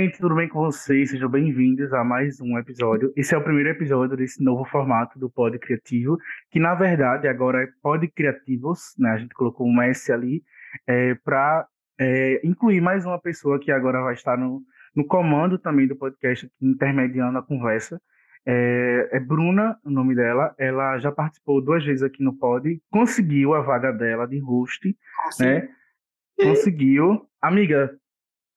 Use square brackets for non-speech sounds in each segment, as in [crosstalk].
gente? Tudo bem com vocês? Sejam bem-vindos a mais um episódio. Esse é o primeiro episódio desse novo formato do Pod Criativo, que na verdade agora é Pod Criativos, né? A gente colocou um S ali é, para é, incluir mais uma pessoa que agora vai estar no, no comando também do podcast, intermediando a conversa. É, é, Bruna, o nome dela. Ela já participou duas vezes aqui no Pod, conseguiu a vaga dela de host, né? Conseguiu. Amiga,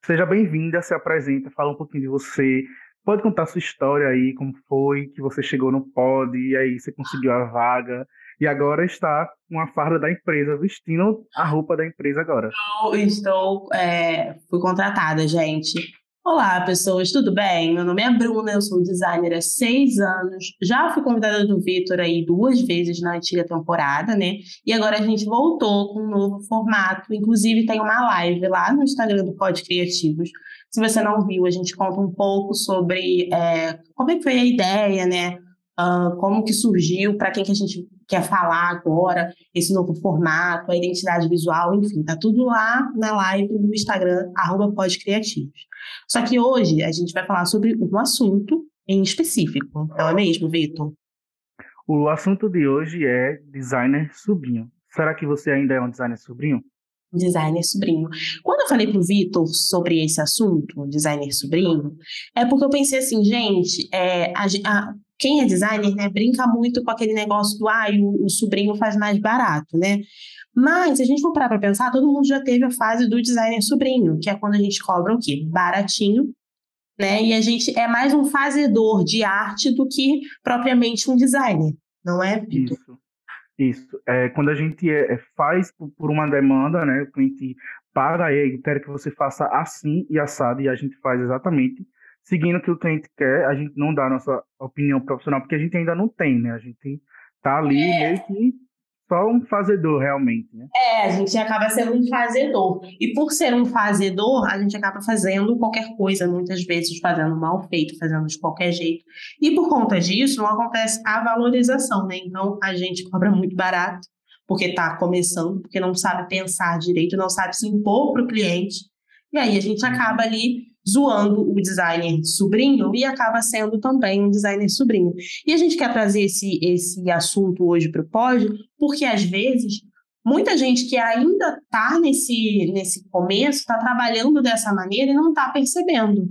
seja bem-vinda, se apresenta, fala um pouquinho de você. Pode contar sua história aí, como foi que você chegou no Pod, e aí você conseguiu a vaga, e agora está com a farda da empresa, vestindo a roupa da empresa agora. Eu estou, é, fui contratada, gente. Olá, pessoas, tudo bem? Meu nome é Bruna, eu sou designer há seis anos. Já fui convidada do Vitor aí duas vezes na antiga temporada, né? E agora a gente voltou com um novo formato. Inclusive, tem uma live lá no Instagram do Pod Criativos. Se você não viu, a gente conta um pouco sobre é, como é que foi a ideia, né? Uh, como que surgiu, para quem que a gente quer falar agora, esse novo formato, a identidade visual, enfim, tá tudo lá na live no Instagram, arroba podcriativos. Só que hoje a gente vai falar sobre um assunto em específico, não é mesmo, Vitor? O assunto de hoje é designer sobrinho. Será que você ainda é um designer sobrinho? Designer sobrinho. Quando eu falei para o Vitor sobre esse assunto, designer sobrinho, é porque eu pensei assim, gente, é, a, a, quem é designer, né, brinca muito com aquele negócio do, ah, o, o sobrinho faz mais barato, né? Mas, se a gente for parar para pensar, todo mundo já teve a fase do designer sobrinho, que é quando a gente cobra o quê? Baratinho, né? E a gente é mais um fazedor de arte do que propriamente um designer, não é? Isso. Isso. É, quando a gente é, é faz por uma demanda, né? O cliente paga e quer que você faça assim e assado, e a gente faz exatamente seguindo o que o cliente quer, a gente não dá a nossa opinião profissional, porque a gente ainda não tem, né? A gente tá ali é. meio que só um fazedor, realmente, né? É, a gente acaba sendo um fazedor. E por ser um fazedor, a gente acaba fazendo qualquer coisa, muitas vezes fazendo mal feito, fazendo de qualquer jeito. E por conta disso, não acontece a valorização, né? Então, a gente cobra muito barato, porque está começando, porque não sabe pensar direito, não sabe se impor para o cliente. E aí a gente acaba ali zoando o designer sobrinho e acaba sendo também um designer sobrinho. E a gente quer trazer esse, esse assunto hoje para o pódio, porque às vezes muita gente que ainda está nesse, nesse começo está trabalhando dessa maneira e não está percebendo.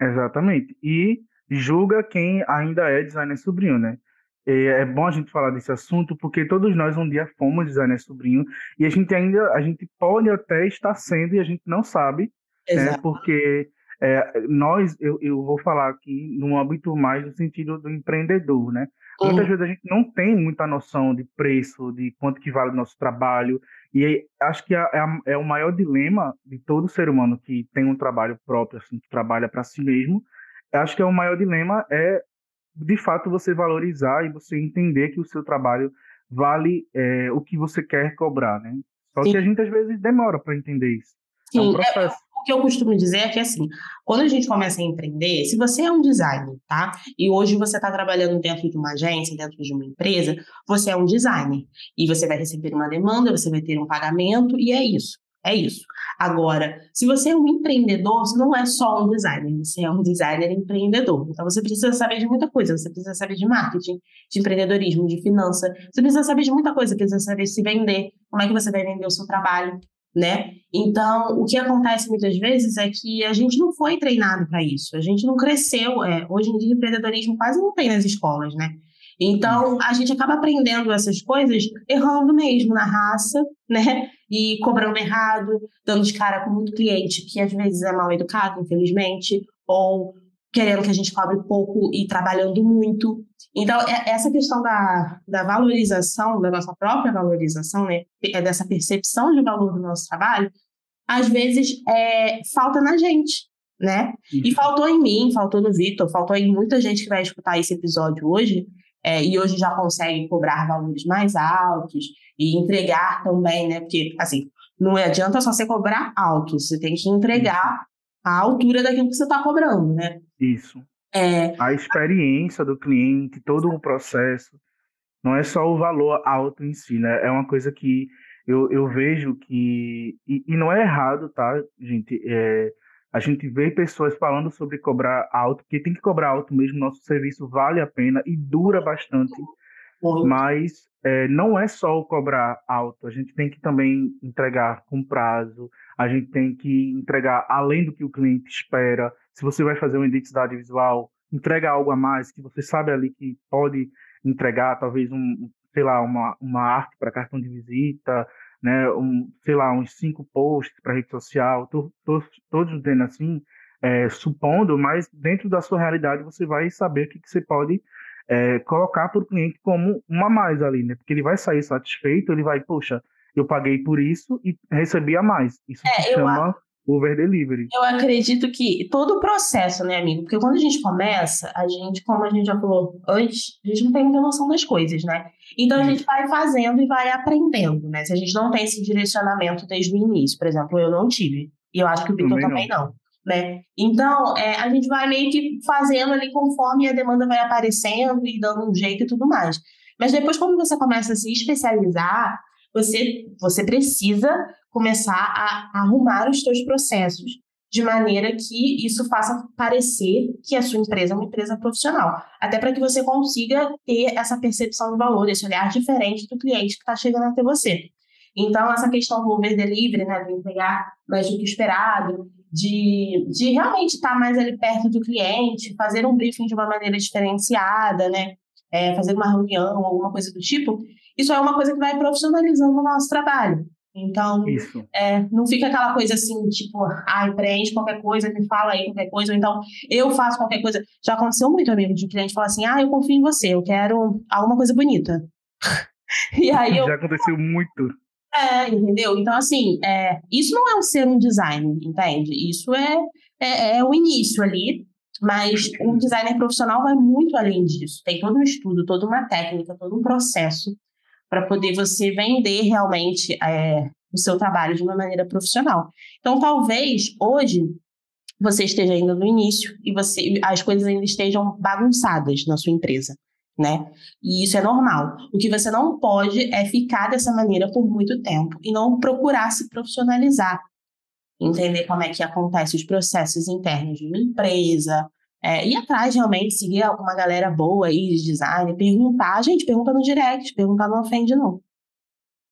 Exatamente. E julga quem ainda é designer sobrinho, né? É bom a gente falar desse assunto porque todos nós um dia fomos designer sobrinho e a gente ainda a gente pode até estar sendo e a gente não sabe né? Porque é, nós, eu, eu vou falar aqui no âmbito mais no sentido do empreendedor, né? Uhum. Muitas vezes a gente não tem muita noção de preço, de quanto que vale o nosso trabalho, e acho que é, é, é, o maior dilema de todo ser humano que tem um trabalho próprio, assim, que trabalha para si mesmo, acho que é o maior dilema é, de fato, você valorizar e você entender que o seu trabalho vale é, o que você quer cobrar, né? Só Sim. que a gente, às vezes, demora para entender isso. Sim, é um processo. O que eu costumo dizer é que, assim, quando a gente começa a empreender, se você é um designer, tá? E hoje você está trabalhando dentro de uma agência, dentro de uma empresa, você é um designer. E você vai receber uma demanda, você vai ter um pagamento, e é isso. É isso. Agora, se você é um empreendedor, você não é só um designer, você é um designer empreendedor. Então, você precisa saber de muita coisa. Você precisa saber de marketing, de empreendedorismo, de finança. Você precisa saber de muita coisa. Você precisa saber se vender, como é que você vai vender o seu trabalho né? Então, o que acontece muitas vezes é que a gente não foi treinado para isso, a gente não cresceu. É, hoje em dia, empreendedorismo quase não tem nas escolas, né? Então, a gente acaba aprendendo essas coisas errando mesmo na raça, né? E cobrando errado, dando de cara com muito cliente que às vezes é mal educado, infelizmente, ou querendo que a gente cobre pouco e trabalhando muito. Então, é, essa questão da, da valorização, da nossa própria valorização, né, é dessa percepção de valor do nosso trabalho, às vezes é, falta na gente, né? E faltou em mim, faltou no Vitor, faltou em muita gente que vai escutar esse episódio hoje, é, e hoje já consegue cobrar valores mais altos e entregar também, né? Porque, assim, não adianta só você cobrar alto, você tem que entregar a altura daquilo que você está cobrando, né? Isso. É... A experiência do cliente, todo o processo. Não é só o valor alto em si, né? É uma coisa que eu, eu vejo que. E, e não é errado, tá, gente? É, A gente vê pessoas falando sobre cobrar alto, porque tem que cobrar alto mesmo, nosso serviço vale a pena e dura bastante. Muito. Mas é, não é só o cobrar alto, a gente tem que também entregar com prazo, a gente tem que entregar além do que o cliente espera. Se você vai fazer uma identidade visual, entrega algo a mais que você sabe ali que pode entregar, talvez um, sei lá, uma, uma arte para cartão de visita, né, um, sei lá, uns cinco posts para rede social, todos dizendo assim, é, supondo, mas dentro da sua realidade você vai saber o que, que você pode é, colocar para o cliente como uma mais ali, né? Porque ele vai sair satisfeito, ele vai, poxa, eu paguei por isso e recebi a mais. Isso é, se chama Uber Delivery. Eu acredito que todo o processo, né, amigo? Porque quando a gente começa, a gente, como a gente já falou antes, a gente não tem muita noção das coisas, né? Então a gente vai fazendo e vai aprendendo, né? Se a gente não tem esse direcionamento desde o início, por exemplo, eu não tive. E eu acho que o Victor também, também não. não. Né? Então, é, a gente vai meio que fazendo ali conforme a demanda vai aparecendo e dando um jeito e tudo mais. Mas depois, quando você começa a se especializar, você, você precisa começar a, arrumar os seus processos de maneira que isso faça parecer que a sua empresa é uma empresa profissional. Até para que você consiga ter essa percepção de valor, esse olhar diferente do cliente que está chegando até você. Então, essa questão do over delivery, né, de entregar mais do que esperado, de, de realmente estar tá mais ali perto do cliente, fazer um briefing de uma maneira diferenciada, né, é, fazer uma reunião, alguma coisa do tipo, isso é uma coisa que vai profissionalizando o nosso trabalho. Então, é, não fica aquela coisa assim, tipo, ai, preenche qualquer coisa, me fala aí qualquer coisa, ou então eu faço qualquer coisa. Já aconteceu muito, amigo, de cliente falar assim, ah, eu confio em você, eu quero alguma coisa bonita. [laughs] e aí eu... Já aconteceu muito. É, entendeu? Então, assim, é, isso não é um ser um design, entende? Isso é, é, é o início ali, mas um designer profissional vai muito além disso. Tem todo um estudo, toda uma técnica, todo um processo para poder você vender realmente é, o seu trabalho de uma maneira profissional. Então, talvez hoje você esteja ainda no início e você as coisas ainda estejam bagunçadas na sua empresa, né? E isso é normal. O que você não pode é ficar dessa maneira por muito tempo e não procurar se profissionalizar, entender como é que acontecem os processos internos de uma empresa, é, ir atrás realmente, seguir alguma galera boa aí de design, perguntar, gente, pergunta no direct, perguntar não ofende não.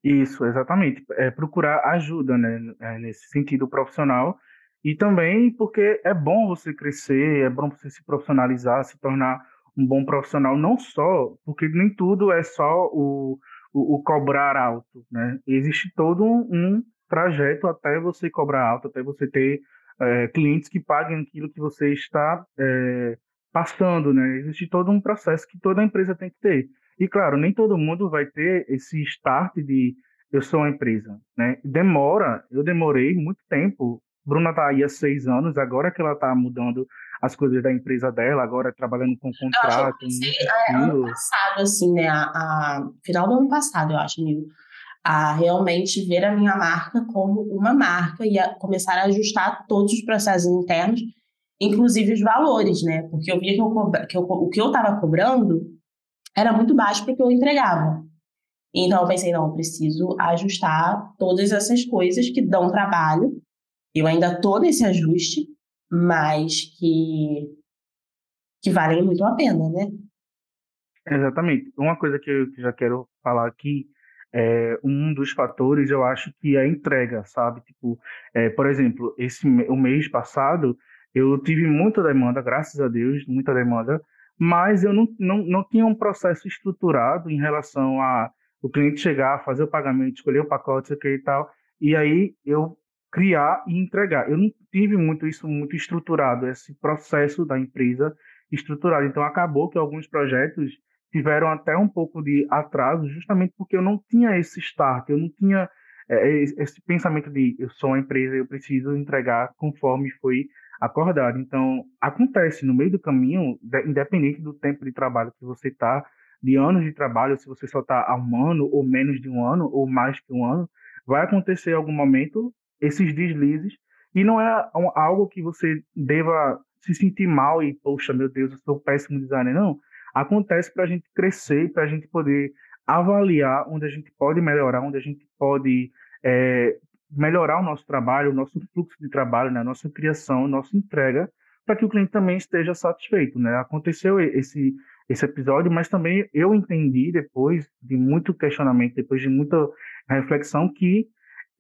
Isso, exatamente. É procurar ajuda, né, é, nesse sentido profissional. E também porque é bom você crescer, é bom você se profissionalizar, se tornar um bom profissional, não só, porque nem tudo é só o, o, o cobrar alto, né? Existe todo um, um trajeto até você cobrar alto, até você ter é, clientes que paguem aquilo que você está é, passando, né? Existe todo um processo que toda empresa tem que ter. E claro, nem todo mundo vai ter esse start de eu sou uma empresa, né? Demora, eu demorei muito tempo. Bruna está aí há seis anos, agora que ela está mudando as coisas da empresa dela, agora trabalhando com contrato. Eu comecei é, ano passado, assim, né? A, a, final do ano passado, eu acho, amigo a realmente ver a minha marca como uma marca e a começar a ajustar todos os processos internos, inclusive os valores, né? Porque eu via que, eu, que eu, o que eu estava cobrando era muito baixo para o que eu entregava. Então eu pensei, não, eu preciso ajustar todas essas coisas que dão trabalho. Eu ainda estou nesse ajuste, mas que, que valem muito a pena, né? Exatamente. Uma coisa que eu já quero falar aqui é, um dos fatores eu acho que é a entrega, sabe? Tipo, é, por exemplo, esse o mês passado eu tive muita demanda, graças a Deus, muita demanda, mas eu não, não, não tinha um processo estruturado em relação a o cliente chegar, fazer o pagamento, escolher o pacote, e tal, e aí eu criar e entregar. Eu não tive muito isso muito estruturado, esse processo da empresa estruturado. Então acabou que alguns projetos tiveram até um pouco de atraso, justamente porque eu não tinha esse start, eu não tinha é, esse pensamento de eu sou uma empresa, eu preciso entregar conforme foi acordado. Então, acontece no meio do caminho, independente do tempo de trabalho que você está, de anos de trabalho, se você só está há um ano, ou menos de um ano, ou mais que um ano, vai acontecer algum momento esses deslizes, e não é algo que você deva se sentir mal e, poxa, meu Deus, eu sou péssimo designer. Não, acontece para a gente crescer, para a gente poder avaliar onde a gente pode melhorar, onde a gente pode é, melhorar o nosso trabalho, o nosso fluxo de trabalho, né, a nossa criação, a nossa entrega, para que o cliente também esteja satisfeito. Né? Aconteceu esse, esse episódio, mas também eu entendi depois de muito questionamento, depois de muita reflexão, que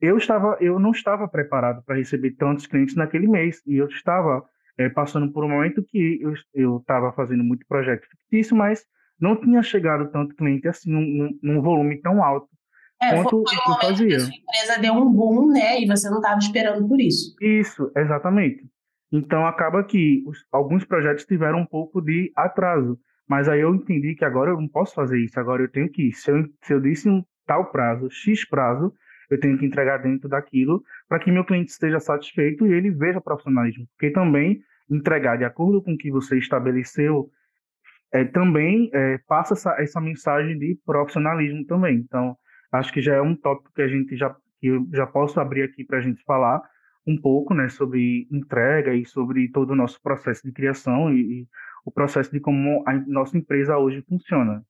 eu estava, eu não estava preparado para receber tantos clientes naquele mês e eu estava é, passando por um momento que eu estava fazendo muito projeto fictício, mas não tinha chegado tanto cliente assim num, num volume tão alto é, quanto foi, um fazia. Que a sua empresa deu um boom, né? E você não estava esperando por isso. Isso, exatamente. Então acaba que os, alguns projetos tiveram um pouco de atraso. Mas aí eu entendi que agora eu não posso fazer isso. Agora eu tenho que, se eu, se eu disse um tal prazo, X prazo, eu tenho que entregar dentro daquilo para que meu cliente esteja satisfeito e ele veja profissionalismo. Porque também entregar de acordo com o que você estabeleceu é, também é, passa essa, essa mensagem de profissionalismo também. Então, acho que já é um tópico que a gente já que eu já posso abrir aqui para a gente falar um pouco, né, sobre entrega e sobre todo o nosso processo de criação e, e o processo de como a nossa empresa hoje funciona.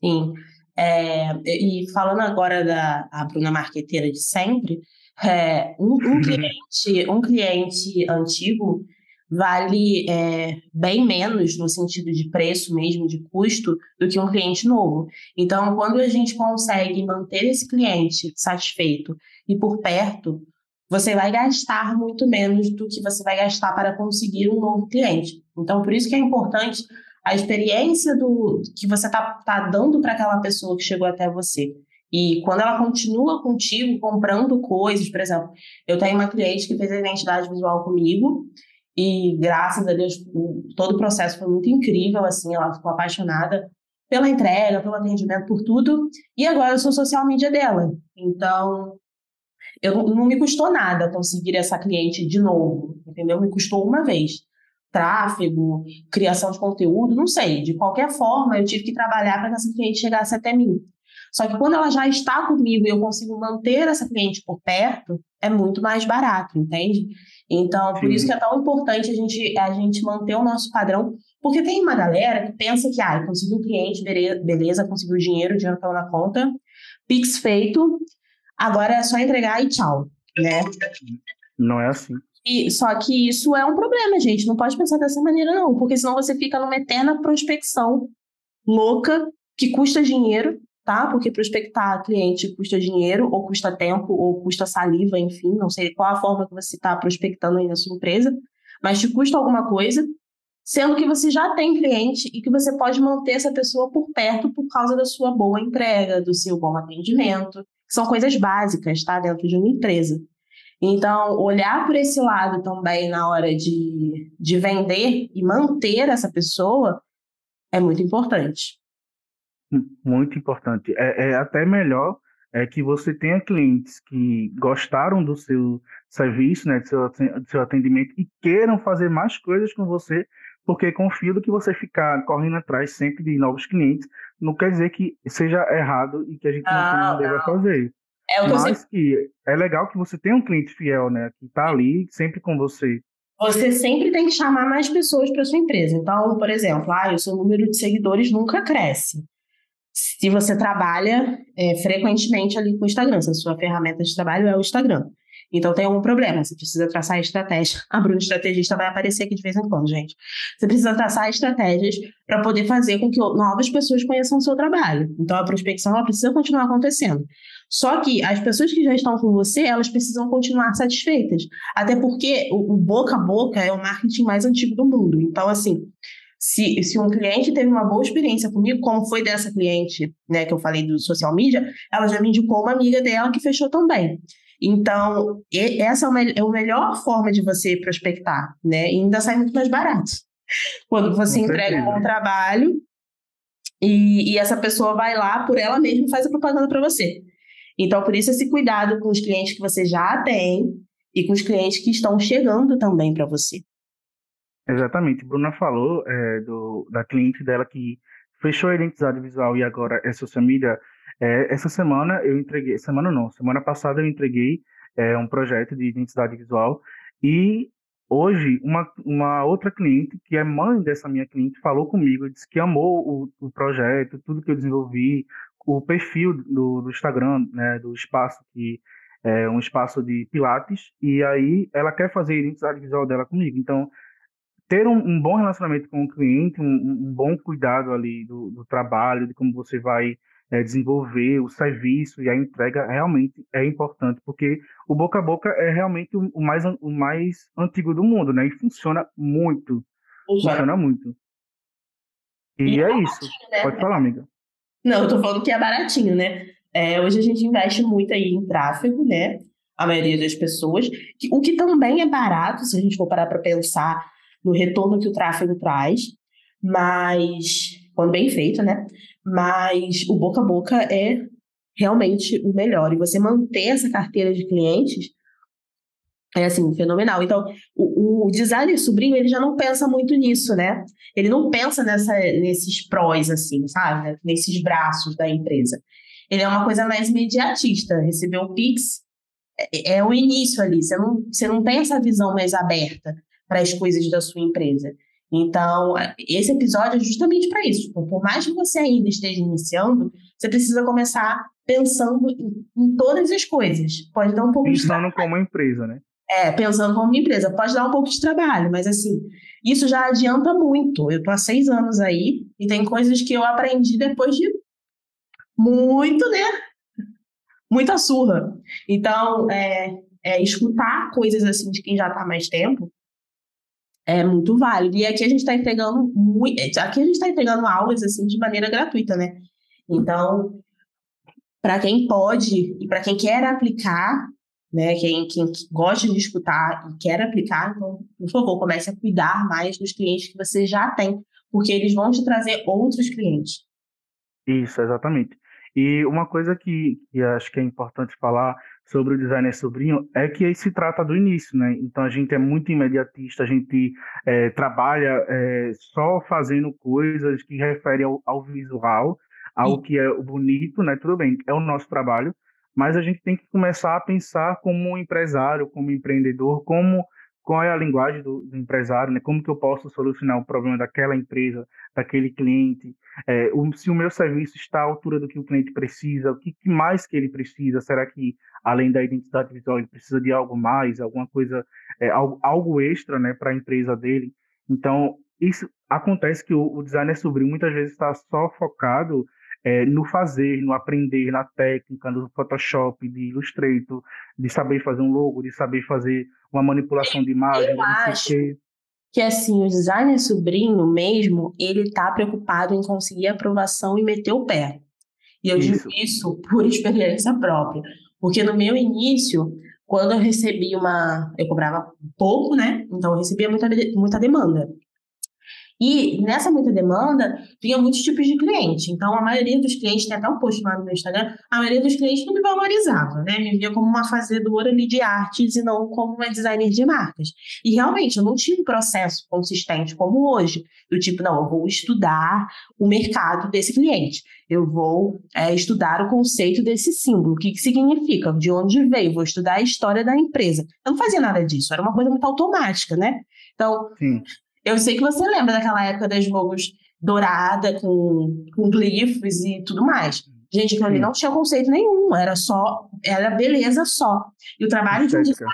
Sim. É, e falando agora da a Bruna Marqueteira de sempre, é, um, um, cliente, um cliente antigo vale é, bem menos no sentido de preço mesmo, de custo, do que um cliente novo. Então, quando a gente consegue manter esse cliente satisfeito e por perto, você vai gastar muito menos do que você vai gastar para conseguir um novo cliente. Então, por isso que é importante a experiência do que você está tá dando para aquela pessoa que chegou até você. E quando ela continua contigo comprando coisas, por exemplo, eu tenho uma cliente que fez a identidade visual comigo e graças a Deus todo o processo foi muito incrível, assim, ela ficou apaixonada pela entrega, pelo atendimento, por tudo. E agora eu sou social media dela. Então, eu não me custou nada conseguir essa cliente de novo, entendeu? Me custou uma vez. Tráfego, criação de conteúdo, não sei. De qualquer forma, eu tive que trabalhar para que essa cliente chegasse até mim. Só que quando ela já está comigo e eu consigo manter essa cliente por perto, é muito mais barato, entende? Então, por Sim. isso que é tão importante a gente, a gente manter o nosso padrão, porque tem uma galera que pensa que, ah, consegui um cliente, beleza, conseguiu dinheiro, o dinheiro caiu na conta, Pix feito, agora é só entregar e tchau, né? Não é assim. E, só que isso é um problema, gente. Não pode pensar dessa maneira, não, porque senão você fica numa eterna prospecção louca que custa dinheiro, tá? Porque prospectar cliente custa dinheiro, ou custa tempo, ou custa saliva, enfim, não sei qual a forma que você está prospectando aí na sua empresa, mas te custa alguma coisa, sendo que você já tem cliente e que você pode manter essa pessoa por perto por causa da sua boa entrega, do seu bom atendimento, são coisas básicas, tá? Dentro de uma empresa. Então, olhar por esse lado também na hora de, de vender e manter essa pessoa é muito importante. Muito importante. É, é até melhor é que você tenha clientes que gostaram do seu serviço, né, do seu, do seu atendimento e queiram fazer mais coisas com você, porque confio que você ficar correndo atrás sempre de novos clientes, não quer dizer que seja errado e que a gente não, não deva fazer. É Mas sempre... que é legal que você tenha um cliente fiel, né, que está ali sempre com você. Você sempre tem que chamar mais pessoas para sua empresa. Então, por exemplo, ah, o seu número de seguidores nunca cresce. Se você trabalha é, frequentemente ali com o Instagram, se a sua ferramenta de trabalho é o Instagram. Então tem algum problema, você precisa traçar estratégia. [laughs] A Bruna Estrategista vai aparecer aqui de vez em quando, gente. Você precisa traçar estratégias para poder fazer com que novas pessoas conheçam o seu trabalho. Então a prospecção ela precisa continuar acontecendo. Só que as pessoas que já estão com você, elas precisam continuar satisfeitas. Até porque o, o boca a boca é o marketing mais antigo do mundo. Então, assim, se, se um cliente teve uma boa experiência comigo, como foi dessa cliente, né, que eu falei do social media, ela já me indicou uma amiga dela que fechou também. Então, essa é, é a melhor forma de você prospectar, né? E ainda sai muito mais barato. Quando você entrega um bom trabalho e, e, essa pessoa vai lá por ela mesma e faz a propaganda para você. Então, por isso, esse cuidado com os clientes que você já tem e com os clientes que estão chegando também para você. Exatamente. Bruna falou é, do, da cliente dela que fechou a identidade visual e agora é social media é, essa semana eu entreguei, semana não, semana passada eu entreguei é, um projeto de identidade visual e hoje uma, uma outra cliente, que é mãe dessa minha cliente, falou comigo, disse que amou o, o projeto, tudo que eu desenvolvi, o perfil do, do Instagram, né, do espaço que é, um espaço de pilates, e aí ela quer fazer a identidade visual dela comigo. Então, ter um, um bom relacionamento com o cliente, um, um bom cuidado ali do, do, trabalho, de como você vai é, desenvolver o serviço e a entrega realmente é importante, porque o boca a boca é realmente o, mais, o mais antigo do mundo, né? E funciona muito. Funciona muito. E, e é, é isso. Né? Pode falar, amiga. Não, eu tô falando que é baratinho, né? É, hoje a gente investe muito aí em tráfego, né? A maioria das pessoas. O que também é barato, se a gente for parar para pensar no retorno que o tráfego traz, mas quando bem feito, né? Mas o boca a boca é realmente o melhor. E você manter essa carteira de clientes é assim, fenomenal. Então, o, o designer sobrinho, ele já não pensa muito nisso, né? Ele não pensa nessa, nesses prós, assim, sabe? Nesses braços da empresa. Ele é uma coisa mais imediatista. Receber o Pix é, é o início ali. Você não, você não tem essa visão mais aberta para as coisas da sua empresa. Então, esse episódio é justamente para isso. Tipo, por mais que você ainda esteja iniciando, você precisa começar pensando em, em todas as coisas. Pode dar um pouco pensando de trabalho. como empresa, né? É, pensando como empresa. Pode dar um pouco de trabalho, mas assim, isso já adianta muito. Eu tô há seis anos aí e tem coisas que eu aprendi depois de muito, né? Muita surra. Então, é, é escutar coisas assim de quem já está há mais tempo é muito válido. E aqui a gente está entregando muito, aqui a gente está entregando aulas assim de maneira gratuita, né? Então, para quem pode e para quem quer aplicar, né, quem, quem gosta de escutar e quer aplicar, então, por favor, comece a cuidar mais dos clientes que você já tem, porque eles vão te trazer outros clientes. Isso, exatamente. E uma coisa que, que acho que é importante falar sobre o designer sobrinho é que se trata do início, né? Então a gente é muito imediatista, a gente é, trabalha é, só fazendo coisas que referem ao, ao visual, ao Sim. que é bonito, né? Tudo bem, é o nosso trabalho, mas a gente tem que começar a pensar como um empresário, como empreendedor, como qual é a linguagem do, do, empresário, né? Como que eu posso solucionar o problema daquela empresa, daquele cliente? É, o, se o meu serviço está à altura do que o cliente precisa, o que, que mais que ele precisa? Será que além da identidade visual ele precisa de algo mais, alguma coisa, é, algo, algo extra, né, para a empresa dele? Então isso acontece que o, o designer sobrinho muitas vezes está só focado é, no fazer, no aprender, na técnica, no Photoshop, de Illustrator, de saber fazer um logo, de saber fazer uma manipulação de imagem. Eu acho que. que assim, o designer sobrinho mesmo, ele está preocupado em conseguir aprovação e meter o pé. E eu isso. digo isso por [laughs] experiência própria. Porque no meu início, quando eu recebi uma. Eu cobrava pouco, né? Então eu recebia muita, muita demanda. E nessa muita demanda, vinha muitos tipos de cliente. Então, a maioria dos clientes, tem até um post lá no meu Instagram, a maioria dos clientes não me valorizava, né? Me via como uma fazedora ali de artes e não como uma designer de marcas. E realmente, eu não tinha um processo consistente como hoje. Do tipo, não, eu vou estudar o mercado desse cliente. Eu vou é, estudar o conceito desse símbolo. O que, que significa? De onde veio? Vou estudar a história da empresa. Eu não fazia nada disso. Era uma coisa muito automática, né? Então, Sim. Eu sei que você lembra daquela época das logos dourada com, com glifos e tudo mais. Gente, aquilo ali não tinha conceito nenhum, era só, era beleza só. E o trabalho de um designer,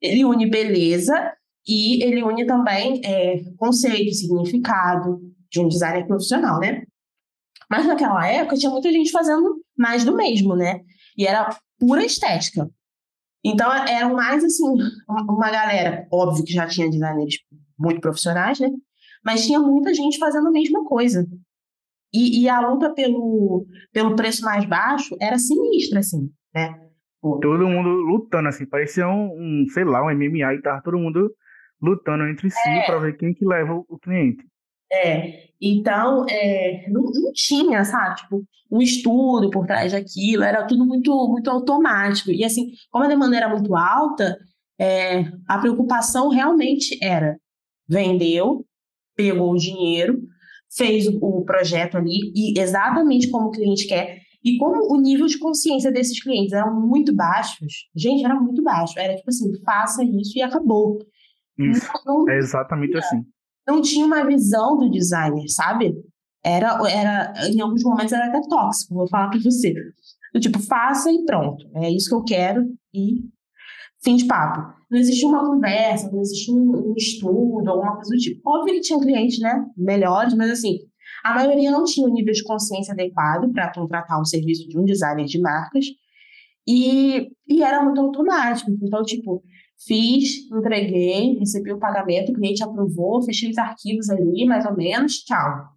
ele une beleza e ele une também é, conceito, significado de um designer profissional, né? Mas naquela época tinha muita gente fazendo mais do mesmo, né? E era pura estética. Então eram mais assim, uma galera, óbvio que já tinha designers muito profissionais, né? Mas tinha muita gente fazendo a mesma coisa. E, e, a luta pelo, pelo preço mais baixo era sinistra, assim, né? Pô. Todo mundo lutando, assim, parecia um, um, sei lá, um MMA e tava todo mundo lutando entre si é. para ver quem que leva o, cliente. É, então, é, não, não tinha, sabe, tipo, um estudo por trás daquilo, era tudo muito, muito automático. E assim, como a demanda era muito alta, é, a preocupação realmente era vendeu, pegou o dinheiro, fez o projeto ali, e exatamente como o cliente quer. E como o nível de consciência desses clientes eram muito baixos, gente, era muito baixo. Era tipo assim, faça isso e acabou. Isso, não, não é exatamente assim. Não tinha uma visão do designer, sabe? Era, era, em alguns momentos era até tóxico, vou falar para você. Eu, tipo, faça e pronto. É isso que eu quero e fim de papo. Não existia uma conversa, não existia um, estudo, alguma coisa do tipo. Óbvio que tinha clientes, né, melhores, mas assim, a maioria não tinha o nível de consciência adequado para contratar um serviço de um designer de marcas e, e era muito automático. Então, tipo, fiz, entreguei, recebi o pagamento, o cliente aprovou, fechei os arquivos ali, mais ou menos, tchau.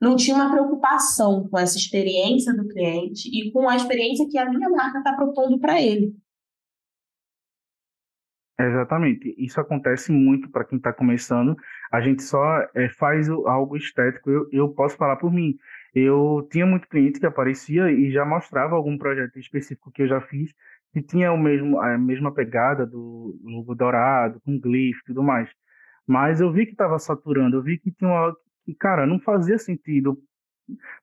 Não tinha uma preocupação com essa experiência do cliente e com a experiência que a minha marca está propondo para ele. Exatamente. Isso acontece muito para quem está começando. A gente só é, faz algo estético. Eu, eu posso falar por mim. Eu tinha muito cliente que aparecia e já mostrava algum projeto específico que eu já fiz que tinha o mesmo, a mesma pegada do logo dourado, com glyph e tudo mais. Mas eu vi que estava saturando, eu vi que tinha uma, que, cara, não fazia sentido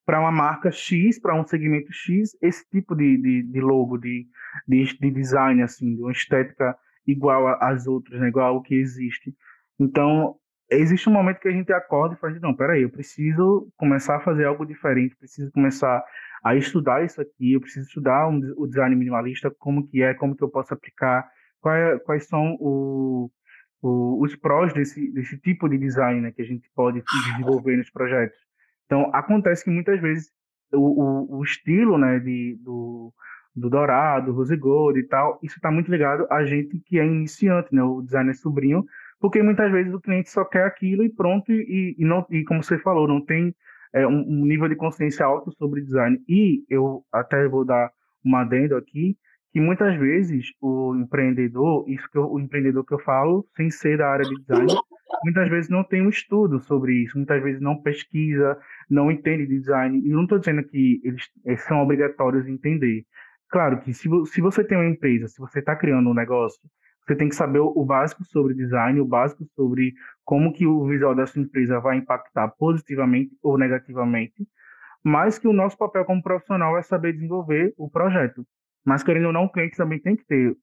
para uma marca X, para um segmento X, esse tipo de, de, de logo, de, de, de, design, assim, de uma estética igual às outras, né, igual ao que existe. Então, existe um momento que a gente acorda e fala, não, peraí, eu preciso começar a fazer algo diferente, preciso começar a estudar isso aqui, eu preciso estudar um, o design minimalista, como que é, como que eu posso aplicar, quais, quais são o, o, os prós desse, desse tipo de design né, que a gente pode desenvolver nos projetos. Então, acontece que muitas vezes o, o, o estilo né, de, do, do dourado, rose gold e tal, isso está muito ligado a gente que é iniciante, né, o designer sobrinho, porque muitas vezes o cliente só quer aquilo e pronto, e, e, não, e como você falou, não tem é, um, um, nível de consciência alto sobre design. E eu até vou dar uma adendo aqui, que muitas vezes o empreendedor, isso que eu, o empreendedor que eu falo, sem ser da área de design, muitas vezes não tem um estudo sobre isso, muitas vezes não pesquisa, não entende de design. E não estou dizendo que eles, eles são obrigatórios entender. Claro que se, se você tem uma empresa, se você está criando um negócio, você tem que saber o, básico sobre design, o básico sobre como que o visual da sua empresa vai impactar positivamente ou negativamente, mas que o nosso papel como profissional é saber desenvolver o projeto. Mas, querendo ou não, o cliente também tem que ter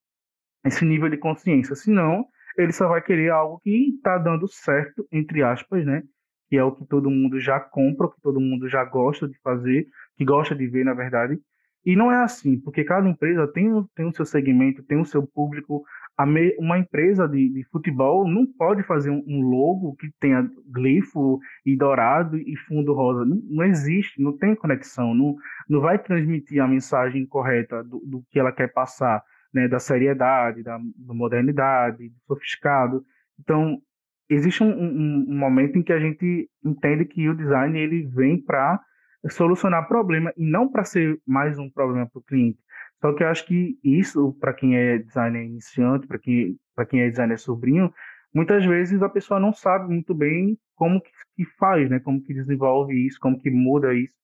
esse nível de consciência, senão ele só vai querer algo que está dando certo, entre aspas, né? Que é o que todo mundo já compra, o que todo mundo já gosta de fazer, que gosta de ver, na verdade. E não é assim, porque cada empresa tem, tem o seu segmento, tem o seu público, me, uma empresa de, de, futebol não pode fazer um, um, logo que tenha glifo e dourado e fundo rosa. Não, não, existe, não tem conexão, não, não vai transmitir a mensagem correta do, do que ela quer passar, né, da seriedade, da, da modernidade, do sofisticado. Então, existe um, um, um, momento em que a gente entende que o design ele vem para solucionar problema e não para ser mais um problema para o cliente. Só que eu acho que isso, para quem é designer iniciante, para quem, quem é designer sobrinho, muitas vezes a pessoa não sabe muito bem como que, faz, né? Como que desenvolve isso, como que muda isso.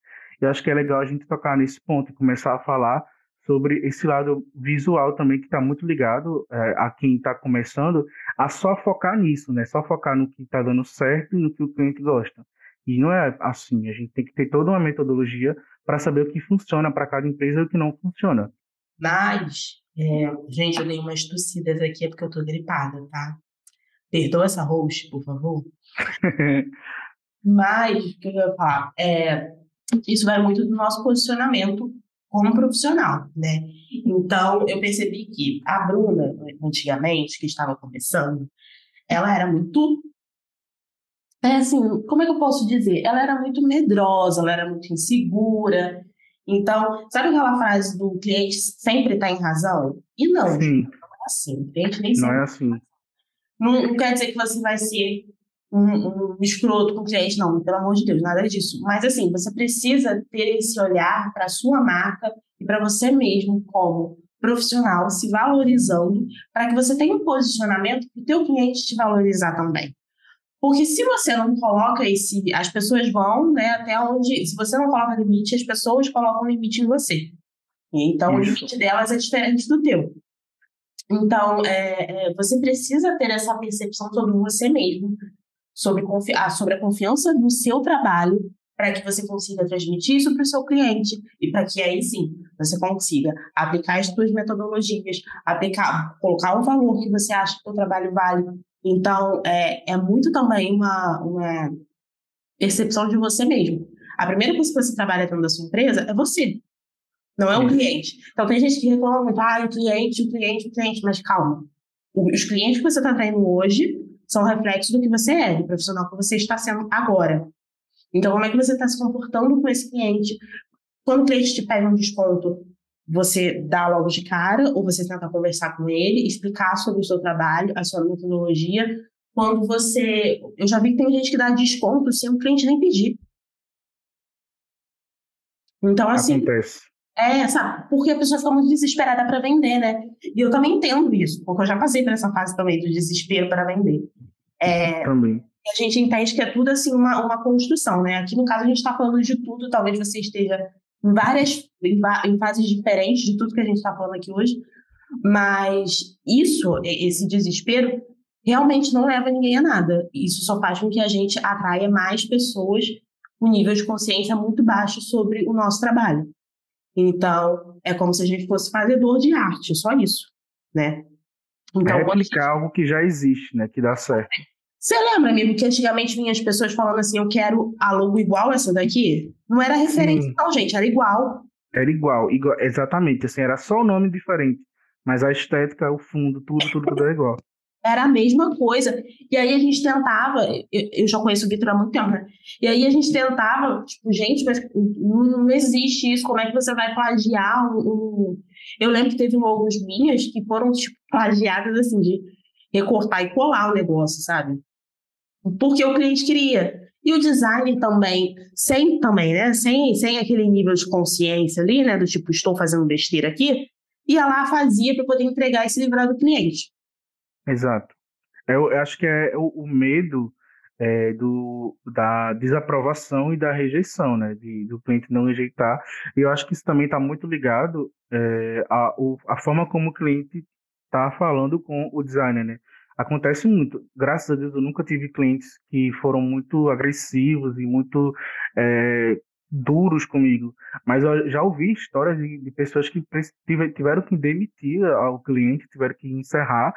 Eu acho que é legal a gente tocar nesse ponto e começar a falar sobre esse lado visual também que está muito ligado é, a quem está começando a só focar nisso, né? Só focar no que está dando certo e no que o cliente gosta. E não é assim. A gente tem que ter toda uma metodologia para saber o que funciona para cada empresa e o que não funciona. Mas, é, gente, eu dei umas tossidas aqui, é porque eu tô gripada, tá? Perdoa essa host, por favor. [laughs] Mas, o que eu ia falar? É, isso vai muito do nosso posicionamento como profissional, né? Então, eu percebi que a Bruna, antigamente, que estava começando, ela era muito. É assim, como é que eu posso dizer? Ela era muito medrosa, ela era muito insegura. Então, sabe aquela frase do cliente sempre está em razão? E não, Sim. não é assim. O cliente nem sempre. Não é assim. Não, não quer dizer que você vai ser um, um escroto com o cliente, não, pelo amor de Deus, nada disso. Mas, assim, você precisa ter esse olhar para a sua marca e para você mesmo como profissional, se valorizando, para que você tenha um posicionamento para o teu cliente te valorizar também. Porque se você não coloca esse. As pessoas vão né, até onde. Se você não coloca limite, as pessoas colocam limite em você. Então, Isso. o limite delas é diferente do teu. Então, é, é, você precisa ter essa percepção sobre você mesmo, sobre, confi ah, sobre a confiança no seu trabalho, para que você consiga transmitir isso para o seu cliente e para que aí sim você consiga aplicar as suas metodologias, aplicar, colocar o valor que você acha que o seu trabalho vale então, é, é muito também uma, uma percepção de você mesmo. A primeira coisa que você trabalha dentro da sua empresa é você. Não é o cliente. Então tem gente que reclama muito, ah, o cliente, o cliente, o cliente, mas calma. Os clientes que você está tendo hoje são reflexos do que você é, do profissional que você está sendo agora. Então, como é que você está se comportando com esse cliente? Quando o cliente te pede um desconto, você dá logo de cara ou você tenta conversar com ele, explicar sobre o seu trabalho, a sua metodologia. Quando você. Eu já vi que tem gente que dá desconto sem o cliente nem pedir. Então, assim. Acontece. É, sabe? Porque a pessoa fica muito desesperada para vender, né? E eu também entendo isso, porque eu já passei por essa fase também do desespero para vender. É, também. A gente entende que é tudo assim uma, uma construção, né? Aqui no caso a gente está falando de tudo, talvez você esteja em várias em, em fases diferentes de tudo que a gente está falando aqui hoje, mas isso, esse desespero, realmente não leva ninguém a nada. Isso só faz com que a gente atraia mais pessoas com nível de consciência muito baixo sobre o nosso trabalho. Então, é como se a gente fosse fazedor de arte, só isso, né? Então, é replicar gente... algo que já existe, né? Que dá certo. Você lembra, amigo, que antigamente vinha as pessoas falando assim, eu quero a logo igual essa daqui? Não era referência, Sim. não, gente, era igual. Era igual, igual, exatamente, assim, era só o nome diferente. Mas a estética, o fundo, tudo, tudo, tudo era igual. Era a mesma coisa. E aí a gente tentava, eu, eu já conheço o Vitor há muito tempo, né? E aí a gente tentava, tipo, gente, mas não, não existe isso, como é que você vai plagiar um... Eu lembro que teve alguns minhas que foram, tipo, plagiadas, assim, de recortar e colar o negócio, sabe? Porque o cliente queria. E o design também, sem também, né? Sem, sem aquele nível de consciência ali, né? Do tipo, estou fazendo besteira aqui, ia lá, fazia para poder entregar esse livro do cliente. Exato. Eu, eu acho que é o, o medo é, do, da desaprovação e da rejeição, né? De, do cliente não rejeitar. E eu acho que isso também está muito ligado é, à, a forma como o cliente está falando com o designer, né? Acontece muito. Graças a Deus eu nunca tive clientes que foram muito agressivos e muito é, duros comigo, mas eu já ouvi histórias de, de pessoas que tiveram que demitir o cliente, tiveram que encerrar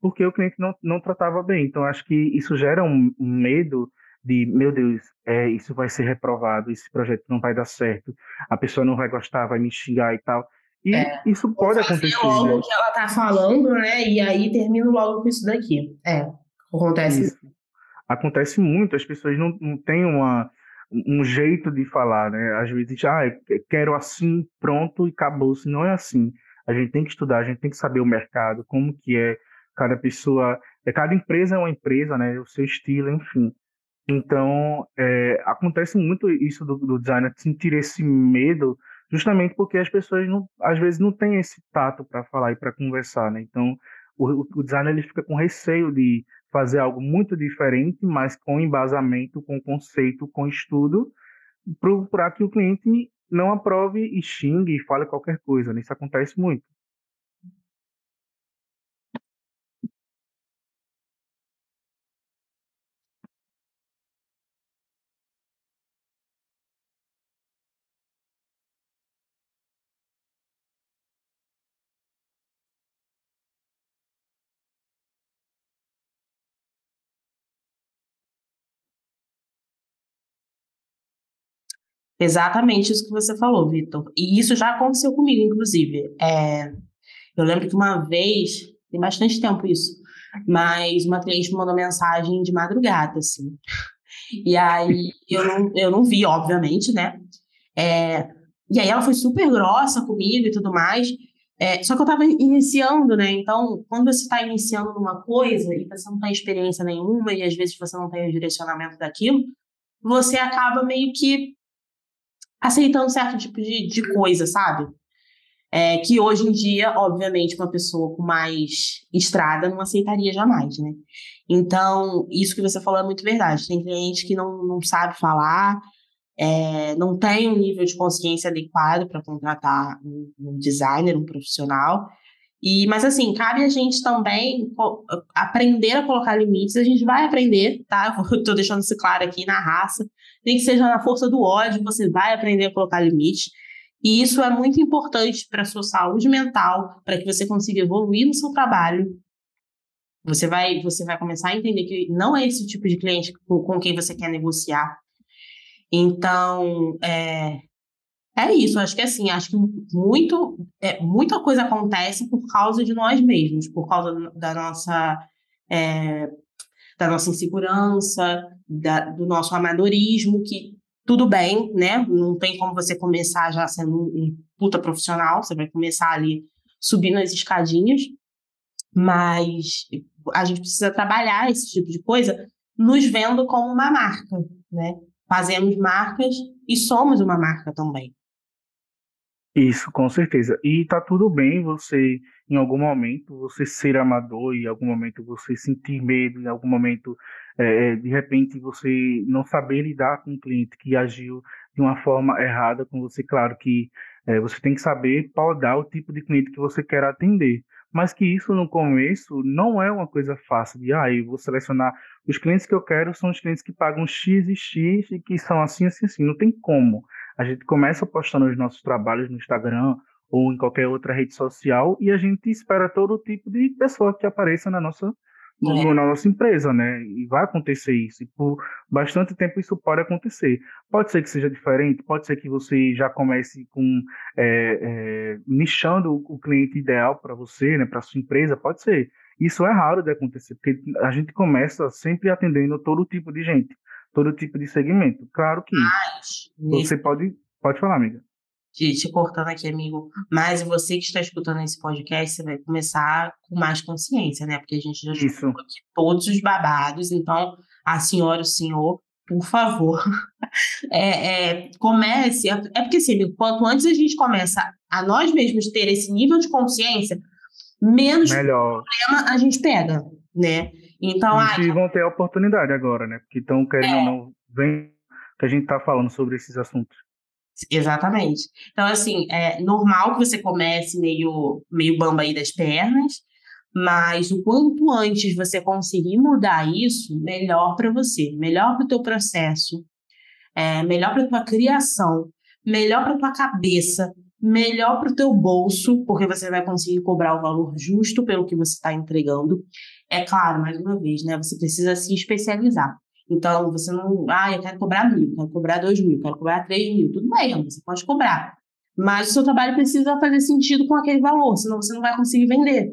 porque o cliente não, não tratava bem. Então acho que isso gera um, um medo de meu Deus, é, isso vai ser reprovado, esse projeto não vai dar certo, a pessoa não vai gostar, vai me xingar e tal. E é, isso pode acontecer. logo né? o que ela tá falando, né? E aí termino logo com isso daqui. É, acontece. Isso. Acontece muito, as pessoas não, não têm uma, um jeito de falar, né? Às vezes, ah, quero assim, pronto e acabou. Se não é assim. A gente tem que estudar, a gente tem que saber o mercado, como que é cada pessoa, é, cada empresa é uma empresa, né? O seu estilo, enfim. Então, é, acontece muito isso do, do designer sentir esse medo justamente porque as pessoas não, às vezes não têm esse tato para falar e para conversar, né? Então, o, o designer ele fica com receio de fazer algo muito diferente, mas com embasamento, com conceito, com estudo, para que o cliente não aprove e xingue e fale qualquer coisa. Né? Isso acontece muito. Exatamente isso que você falou, Vitor. E isso já aconteceu comigo, inclusive. É, eu lembro que uma vez, tem bastante tempo isso, mas uma cliente me mandou mensagem de madrugada, assim. E aí eu não, eu não vi, obviamente, né? É, e aí ela foi super grossa comigo e tudo mais. É, só que eu estava iniciando, né? Então, quando você está iniciando numa coisa e você não tem experiência nenhuma e às vezes você não tem o direcionamento daquilo, você acaba meio que aceitando certo tipo de, de coisa, sabe? É, que hoje em dia, obviamente, uma pessoa com mais estrada não aceitaria jamais, né? Então, isso que você falou é muito verdade. Tem cliente que não, não sabe falar, é, não tem um nível de consciência adequado para contratar um, um, designer, um profissional. E, mas assim, cabe a gente também aprender a colocar limites. A gente vai aprender, tá? Estou [laughs] deixando isso claro aqui na raça nem que seja na força do ódio, você vai aprender a colocar limite. E isso é muito importante para a sua saúde mental, para que você consiga evoluir no seu trabalho. Você vai, você vai começar a entender que não é esse tipo de cliente com, com quem você quer negociar. Então, é, É isso, acho que assim, acho que muito, é, muita coisa acontece por causa de nós mesmos, por causa da nossa, é, da nossa insegurança, da, do nosso amadorismo, que tudo bem, né? Não tem como você começar já sendo um, um puta profissional, você vai começar ali subindo as escadinhas, mas a gente precisa trabalhar esse tipo de coisa nos vendo como uma marca, né? Fazemos marcas e somos uma marca também. Isso, com certeza. E tá tudo bem você, em algum momento, você ser amador, em algum momento você sentir medo, em algum momento, é, de repente, você não saber lidar com um cliente que agiu de uma forma errada com você. Claro que é, você tem que saber podar o tipo de cliente que você quer atender. Mas que isso no começo não é uma coisa fácil de, ah, eu vou selecionar os clientes que eu quero são os clientes que pagam X e X e que são assim, assim, assim. Não tem como. A gente começa postando os nossos trabalhos no Instagram ou em qualquer outra rede social e a gente espera todo tipo de pessoa que apareça na nossa é. na nossa empresa, né? E vai acontecer isso. E por bastante tempo isso pode acontecer. Pode ser que seja diferente, pode ser que você já comece com é, é, nichando o cliente ideal para você, né? Para sua empresa, pode ser. Isso é raro de acontecer, porque a gente começa sempre atendendo todo tipo de gente todo tipo de segmento. Claro que Mas, você pode, pode falar, amiga. Te, te cortando aqui, amigo. Mas você que está escutando esse podcast, você vai começar com mais consciência, né? Porque a gente já escutou aqui todos os babados. Então, a senhora, o senhor, por favor, [laughs] é, é, comece. É, é porque, assim, amigo, quanto antes a gente começa a nós mesmos ter esse nível de consciência, menos Melhor. problema a gente pega, né? Então, e ah, vão ter a oportunidade agora, né? Porque estão querendo é. ou não, vem que a gente está falando sobre esses assuntos. Exatamente. Então, assim, é normal que você comece meio, meio bamba aí das pernas, mas o quanto antes você conseguir mudar isso, melhor para você, melhor para o teu processo, é, melhor para tua criação, melhor para tua cabeça, melhor para o teu bolso, porque você vai conseguir cobrar o valor justo pelo que você está entregando. É claro, mais uma vez, né? Você precisa se especializar. Então, você não. Ah, eu quero cobrar mil, quero cobrar dois mil, quero cobrar três mil. Tudo bem, você pode cobrar. Mas o seu trabalho precisa fazer sentido com aquele valor, senão você não vai conseguir vender.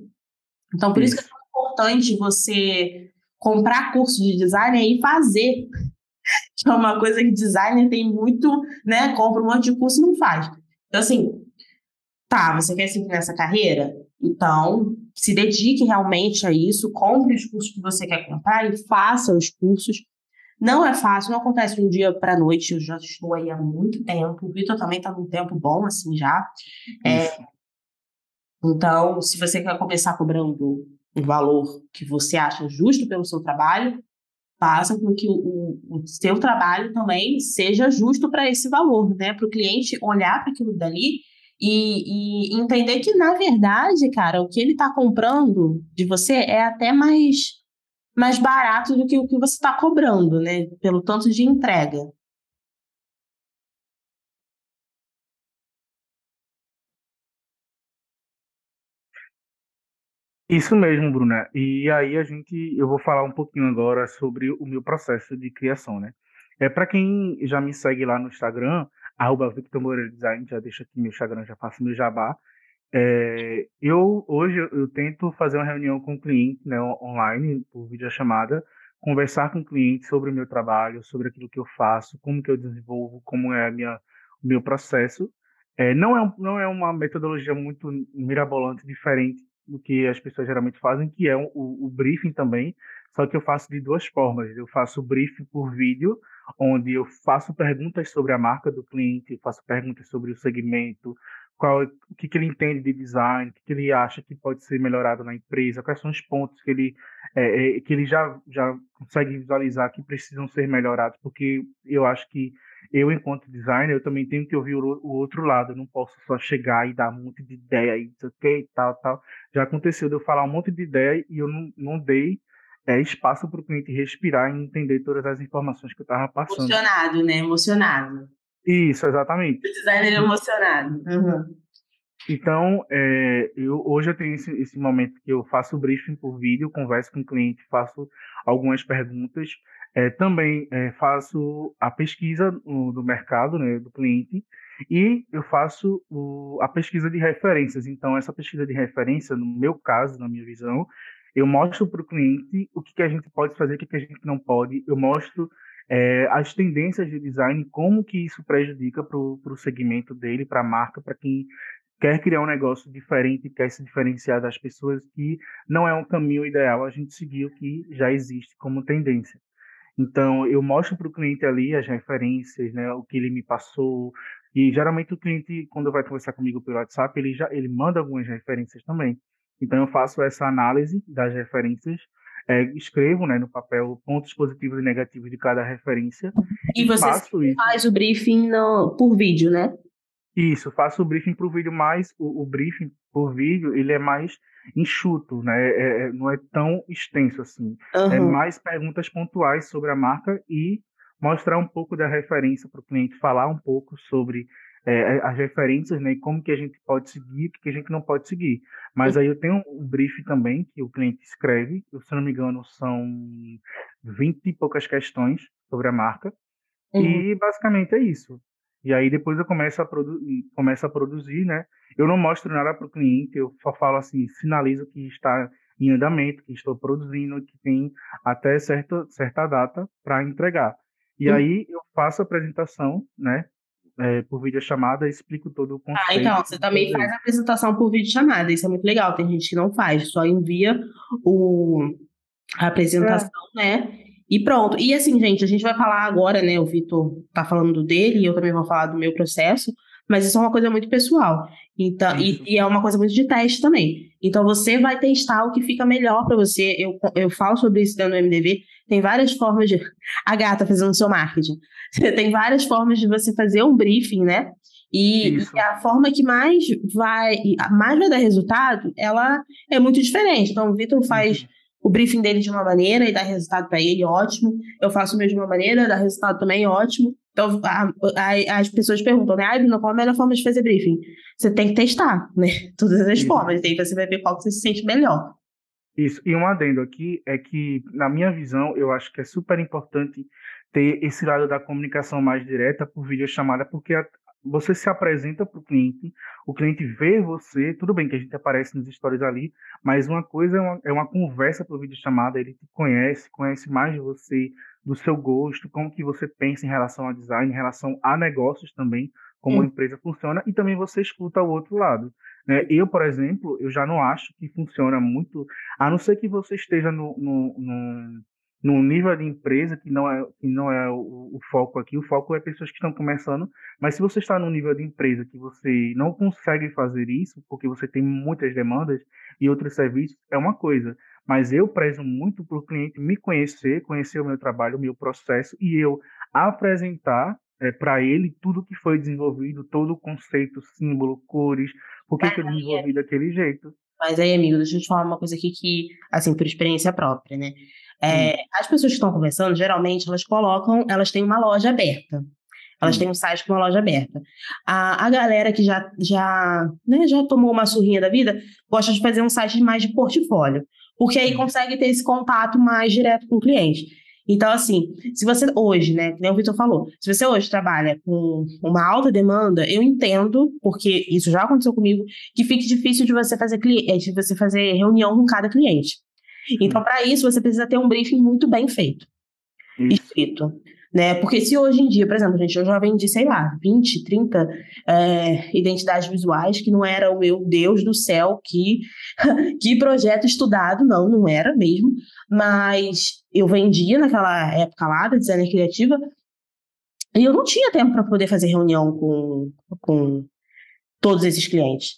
Então, por isso, isso que é tão importante você comprar curso de design e fazer. [laughs] Que é uma coisa que designer tem muito, né? Compra um monte de curso e não faz. Então, assim, tá, você quer seguir nessa carreira? Então, se dedique realmente a isso, compre os cursos que você quer comprar e faça os cursos. Não é fácil, não acontece de um dia para a noite, eu já estou aí há muito tempo, o Vitor também está num tempo bom, assim, já. É, então, se você quer começar cobrando um valor que você acha justo pelo seu trabalho, faça com que o, o, o seu trabalho também seja justo para esse valor, né? Para o cliente olhar para aquilo dali e, e entender que, na verdade, cara, o que ele está comprando de você é até mais, mais barato do que o que você está cobrando, né? Pelo tanto de entrega. Isso mesmo, Bruna. E aí a gente, eu vou falar um pouquinho agora sobre o meu processo de criação, né? É para quem já me segue lá no Instagram, arroba Victor Moreira Design, já deixa aqui meu Instagram, já faço meu jabá. É, eu hoje eu, tento fazer uma reunião com o cliente, né, online, por videochamada, conversar com o cliente sobre o meu trabalho, sobre aquilo que eu faço, como que eu desenvolvo, como é a minha, o meu processo. É, não, é, não é uma metodologia muito mirabolante, diferente do que as pessoas geralmente fazem, que é o, o briefing também, só que eu faço de duas formas. Eu faço briefing por vídeo, onde eu faço perguntas sobre a marca do cliente, faço perguntas sobre o segmento, qual, o que, que ele entende de design, o que, que ele acha que pode ser melhorado na empresa, quais são os pontos que ele, é, é, que ele já, já consegue visualizar que precisam ser melhorados, porque eu acho que eu, enquanto designer, eu também tenho que ouvir o, outro lado, eu não posso só chegar e dar um monte de ideia e ok, tal, tal. Já aconteceu de eu falar um monte de ideia e eu não, não dei é, espaço para o cliente respirar e entender todas as informações que eu estava passando. Emocionado, né? Emocionado. Isso, exatamente. O designer emocionado. Uhum. Então, é, eu, hoje eu tenho esse, esse, momento que eu faço o briefing por vídeo, converso com o cliente, faço algumas perguntas. É, também é, faço a pesquisa no, do mercado, né, do cliente, e eu faço o, a pesquisa de referências. Então, essa pesquisa de referência, no meu caso, na minha visão, eu mostro para o cliente o que, que a gente pode fazer, o que, que a gente não pode. Eu mostro é, as tendências de design, como que isso prejudica para o segmento dele, para a marca, para quem quer criar um negócio diferente, quer se diferenciar das pessoas, que não é um caminho ideal a gente seguir o que já existe como tendência. Então, eu mostro para o cliente ali as referências, né, o que ele me passou. E geralmente o cliente, quando vai conversar comigo pelo WhatsApp, ele já ele manda algumas referências também. Então, eu faço essa análise das referências, é, escrevo né, no papel pontos positivos e negativos de cada referência. E, e você faz o briefing no, por vídeo, né? Isso, faço o briefing para o vídeo, mas o, o, briefing por vídeo ele é mais enxuto, né? É, é, não é tão extenso assim. Uhum. É mais perguntas pontuais sobre a marca e mostrar um pouco da referência para o cliente, falar um pouco sobre é, as referências, né? E como que a gente pode seguir, o que a gente não pode seguir. Mas uhum. aí eu tenho um briefing também que o cliente escreve, se não me engano são 20 e poucas questões sobre a marca. Uhum. E basicamente é isso. E aí depois eu começo a, produ começo a produzir, né? Eu não mostro nada para o cliente, eu só falo assim, sinalizo que está em andamento, que estou produzindo, que tem até certa, certa data para entregar. E uhum. aí eu faço a apresentação, né? É, por videochamada, explico todo o conceito. Ah, então, você também faz a apresentação por videochamada, isso é muito legal, tem gente que não faz, só envia o, a apresentação, é. né? E pronto. E assim, gente, a gente vai falar agora, né? O Vitor tá falando dele e eu também vou falar do meu processo, mas isso é uma coisa muito pessoal. Então, e, e, é uma coisa muito de teste também. Então, você vai testar o que fica melhor para você. Eu, eu falo sobre isso dentro do MDV. Tem várias formas de. [laughs] A gata fazendo seu marketing. [laughs] Tem várias formas de você fazer um briefing, né? E, e, a forma que mais vai, mais vai dar resultado, ela é muito diferente. Então, o Vitor faz. Uhum o briefing dele de uma maneira e dá resultado para ele, ótimo. Eu faço o mesmo de uma maneira, dá resultado também, ótimo. Então, a, a, as pessoas perguntam, né? Ah, Bruna, qual a melhor forma de fazer briefing? Você tem que testar, né? [laughs] Todas as Isso. formas, e aí você vai ver qual que você se sente melhor. Isso. E um adendo aqui é que, na minha visão, eu acho que é super importante ter esse lado da comunicação mais direta por videochamada, porque a, você se apresenta para o cliente, o cliente vê você, tudo bem que a gente aparece nos stories ali, mas uma coisa é uma, é uma conversa por vídeo chamada, ele te conhece, conhece mais de você, do seu gosto, como que você pensa em relação a design, em relação a negócios também, como a empresa funciona, e também você escuta o outro lado. Né? Eu, por exemplo, eu já não acho que funciona muito, a não ser que você esteja no, no, no nível de empresa que não é, que não é o, o, foco aqui, o foco é pessoas que estão começando, mas se você está num nível de empresa que você não consegue fazer isso, porque você tem muitas demandas e outros serviços, é uma coisa. Mas eu prezo muito para o cliente me conhecer, conhecer o meu trabalho, o meu processo, e eu apresentar é, para ele tudo que foi desenvolvido, todo o conceito, símbolo, cores, por que, que eu desenvolvi daquele jeito. Mas aí, amigo, deixa eu te falar uma coisa aqui que, assim, por experiência própria, né? É, as pessoas que estão conversando, geralmente, elas colocam, elas têm uma loja aberta. Elas têm um site com uma loja aberta. A, a galera que já, já, né, já tomou uma surrinha da vida gosta de fazer um site mais de portfólio. Porque aí consegue ter esse contato mais direto com o cliente. Então, assim, se você hoje, né, que nem o Vitor falou, se você hoje trabalha com uma alta demanda, eu entendo, porque isso já aconteceu comigo, que fique difícil de você fazer cliente, de você fazer reunião com cada cliente. Então, para isso, você precisa ter um briefing muito bem feito, isso. escrito. Né? Porque se hoje em dia, por exemplo, gente, eu já vendi, sei lá, 20, 30 é, identidades visuais, que não era o meu Deus do céu, que, [laughs] que projeto estudado, não, não era mesmo, mas eu vendia naquela época lá da designer criativa, e eu não tinha tempo para poder fazer reunião com, com todos esses clientes.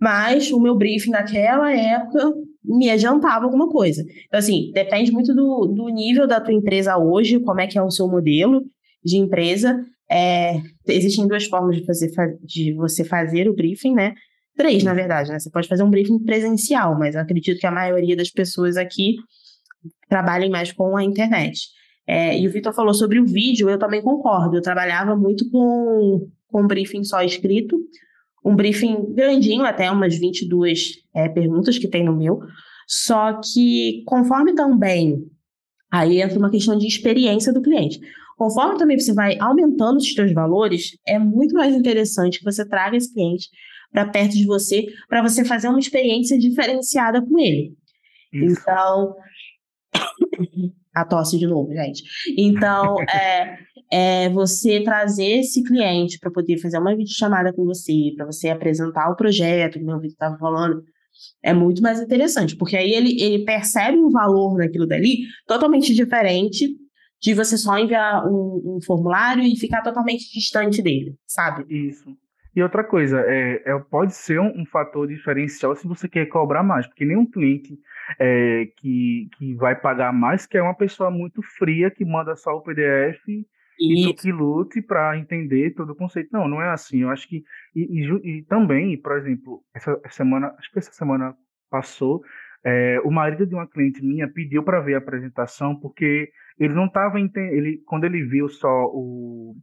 Mas o meu briefing naquela época me adiantava alguma coisa. Então, assim, depende muito do, do nível da tua empresa hoje, como é que é o seu modelo de empresa. É, existem duas formas de, fazer, de você fazer o briefing, né? Três, na verdade, né? Você pode fazer um briefing presencial, mas acredito que a maioria das pessoas aqui trabalhem mais com a internet. É, e o Vitor falou sobre o vídeo, eu também concordo. Eu trabalhava muito com, com briefing só escrito, um briefing grandinho, até umas 22 é, perguntas que tem no meu. Só que, conforme também Aí entra uma questão de experiência do cliente. Conforme também você vai aumentando os seus valores, é muito mais interessante que você traga esse cliente para perto de você, para você fazer uma experiência diferenciada com ele. Isso. Então, [coughs] a tosse de novo, gente. Então, é, é você trazer esse cliente para poder fazer uma videochamada com você, para você apresentar o projeto, como o Vitor estava falando, é muito mais interessante, porque aí ele, ele percebe um valor naquilo dali totalmente diferente de você só enviar um, um formulário e ficar totalmente distante dele, sabe? Isso. E outra coisa, é, é pode ser um, um, fator diferencial se você quer cobrar mais, porque nenhum cliente é, que, que vai pagar mais que é uma pessoa muito fria que manda só o PDF e tu que lute para entender todo o conceito. Não, não é assim. Eu acho que. E, e, e também, por exemplo, essa semana, acho que essa semana passou, é, o marido de uma cliente minha pediu para ver a apresentação porque ele não estava ele quando ele viu só o,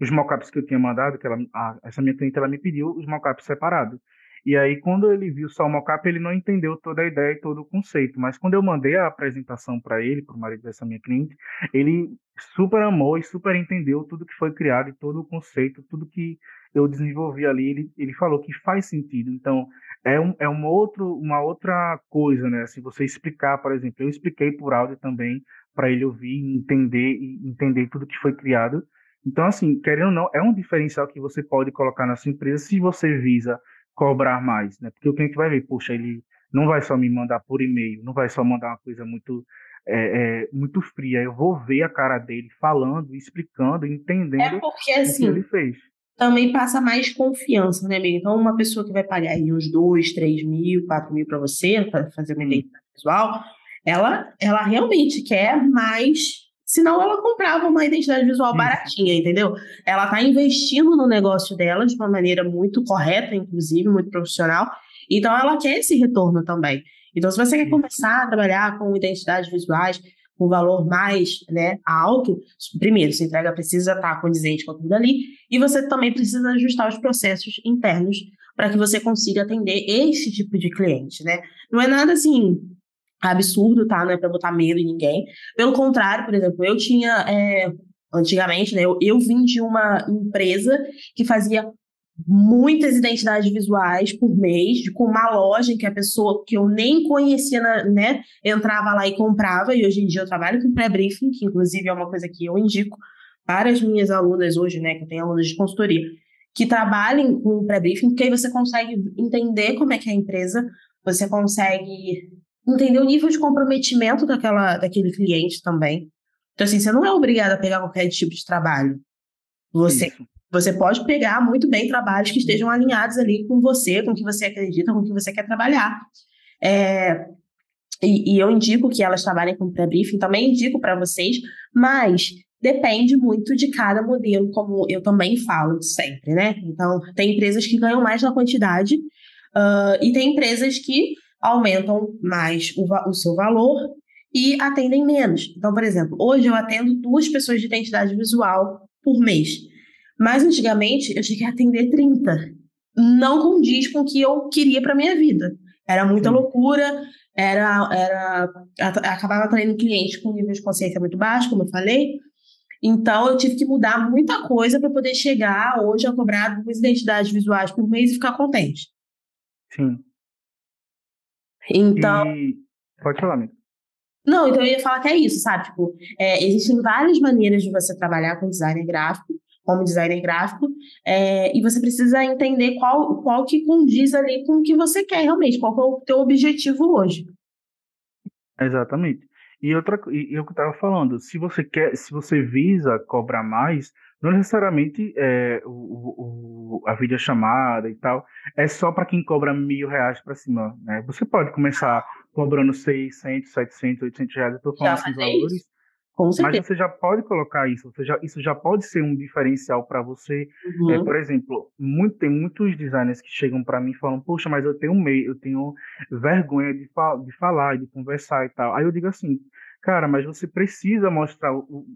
os mockups que eu tinha mandado, que ela, a, essa minha cliente ela me pediu os mockups separados. E aí, quando ele viu só o mockup, ele não entendeu toda a ideia e todo o conceito. Mas quando eu mandei a apresentação para ele, para o marido dessa minha cliente, ele super amou e super entendeu tudo que foi criado e todo o conceito, tudo que eu desenvolvi ali. Ele, ele falou que faz sentido. Então, é, um, é uma, outro, uma outra coisa, né? Se você explicar, por exemplo, eu expliquei por áudio também para ele ouvir, entender e entender tudo que foi criado. Então, assim, querendo ou não, é um diferencial que você pode colocar na sua empresa se você visa cobrar mais, né? Porque o cliente vai ver, poxa, ele não vai só me mandar por e-mail, não vai só mandar uma coisa muito é, é, muito fria. Eu vou ver a cara dele falando, explicando, entendendo é porque, assim, o que ele fez. Também passa mais confiança, né, amigo? Então, uma pessoa que vai pagar aí uns 2, 3 mil, 4 mil para você, para fazer uma identidade visual, ela, ela realmente quer mais Senão ela comprava uma identidade visual baratinha, entendeu? Ela está investindo no negócio dela de uma maneira muito correta, inclusive, muito profissional. Então ela quer esse retorno também. Então, se você quer começar a trabalhar com identidades visuais com valor mais né, alto, primeiro, sua entrega precisa estar condizente com tudo ali, e você também precisa ajustar os processos internos para que você consiga atender esse tipo de cliente, né? Não é nada assim absurdo, tá? Não é para botar medo em ninguém. Pelo contrário, por exemplo, eu tinha é, antigamente, né? Eu, eu vim de uma empresa que fazia muitas identidades visuais por mês, com uma loja que a pessoa que eu nem conhecia, né, entrava lá e comprava, e hoje em dia eu trabalho com pré-briefing, que inclusive é uma coisa que eu indico para as minhas alunas hoje, né, que eu tenho alunas de consultoria, que trabalhem com pré-briefing, porque aí você consegue entender como é que é a empresa, você consegue entender o nível de comprometimento daquela, daquele cliente também. Então, assim, você não é obrigado a pegar qualquer tipo de trabalho. Você, você pode pegar muito bem trabalhos que estejam alinhados ali com você, com o que você acredita, com o que você quer trabalhar. É, e, e, eu indico que elas trabalhem com pré-briefing, também indico para vocês, mas depende muito de cada modelo, como eu também falo sempre, né? Então, tem empresas que ganham mais na quantidade uh, e tem empresas que aumentam mais o, o seu valor e atendem menos. Então, por exemplo, hoje eu atendo duas pessoas de identidade visual por mês. Mas antigamente eu cheguei a atender 30. Não condiz com o que eu queria para minha vida. Era muita Sim. loucura, era, era acabava atraindo clientes com nível de consciência muito baixo, como eu falei. Então, eu tive que mudar muita coisa para poder chegar hoje a cobrar duas identidades visuais por mês e ficar contente. Sim. Então. E... Pode falar, amigo. Não, então eu ia falar que é isso, sabe? Tipo, é, existem várias maneiras de você trabalhar com designer gráfico, como designer gráfico, é, e você precisa entender qual, qual que condiz ali com o que você quer realmente, qual que é o teu objetivo hoje. Exatamente. E outra e, eu que estava falando, se você quer, se você visa cobrar mais, não necessariamente é, o, o, a videochamada e tal é só para quem cobra mil reais para cima. Né? Você pode começar cobrando 600, 700, 800 reais, eu estou falando esses valores. Mas você já pode colocar isso, você já, isso já pode ser um diferencial para você. Uhum. É, por exemplo, muito, tem muitos designers que chegam para mim e falam: Poxa, mas eu tenho meio, eu tenho vergonha de, fa de falar, de conversar e tal. Aí eu digo assim: Cara, mas você precisa mostrar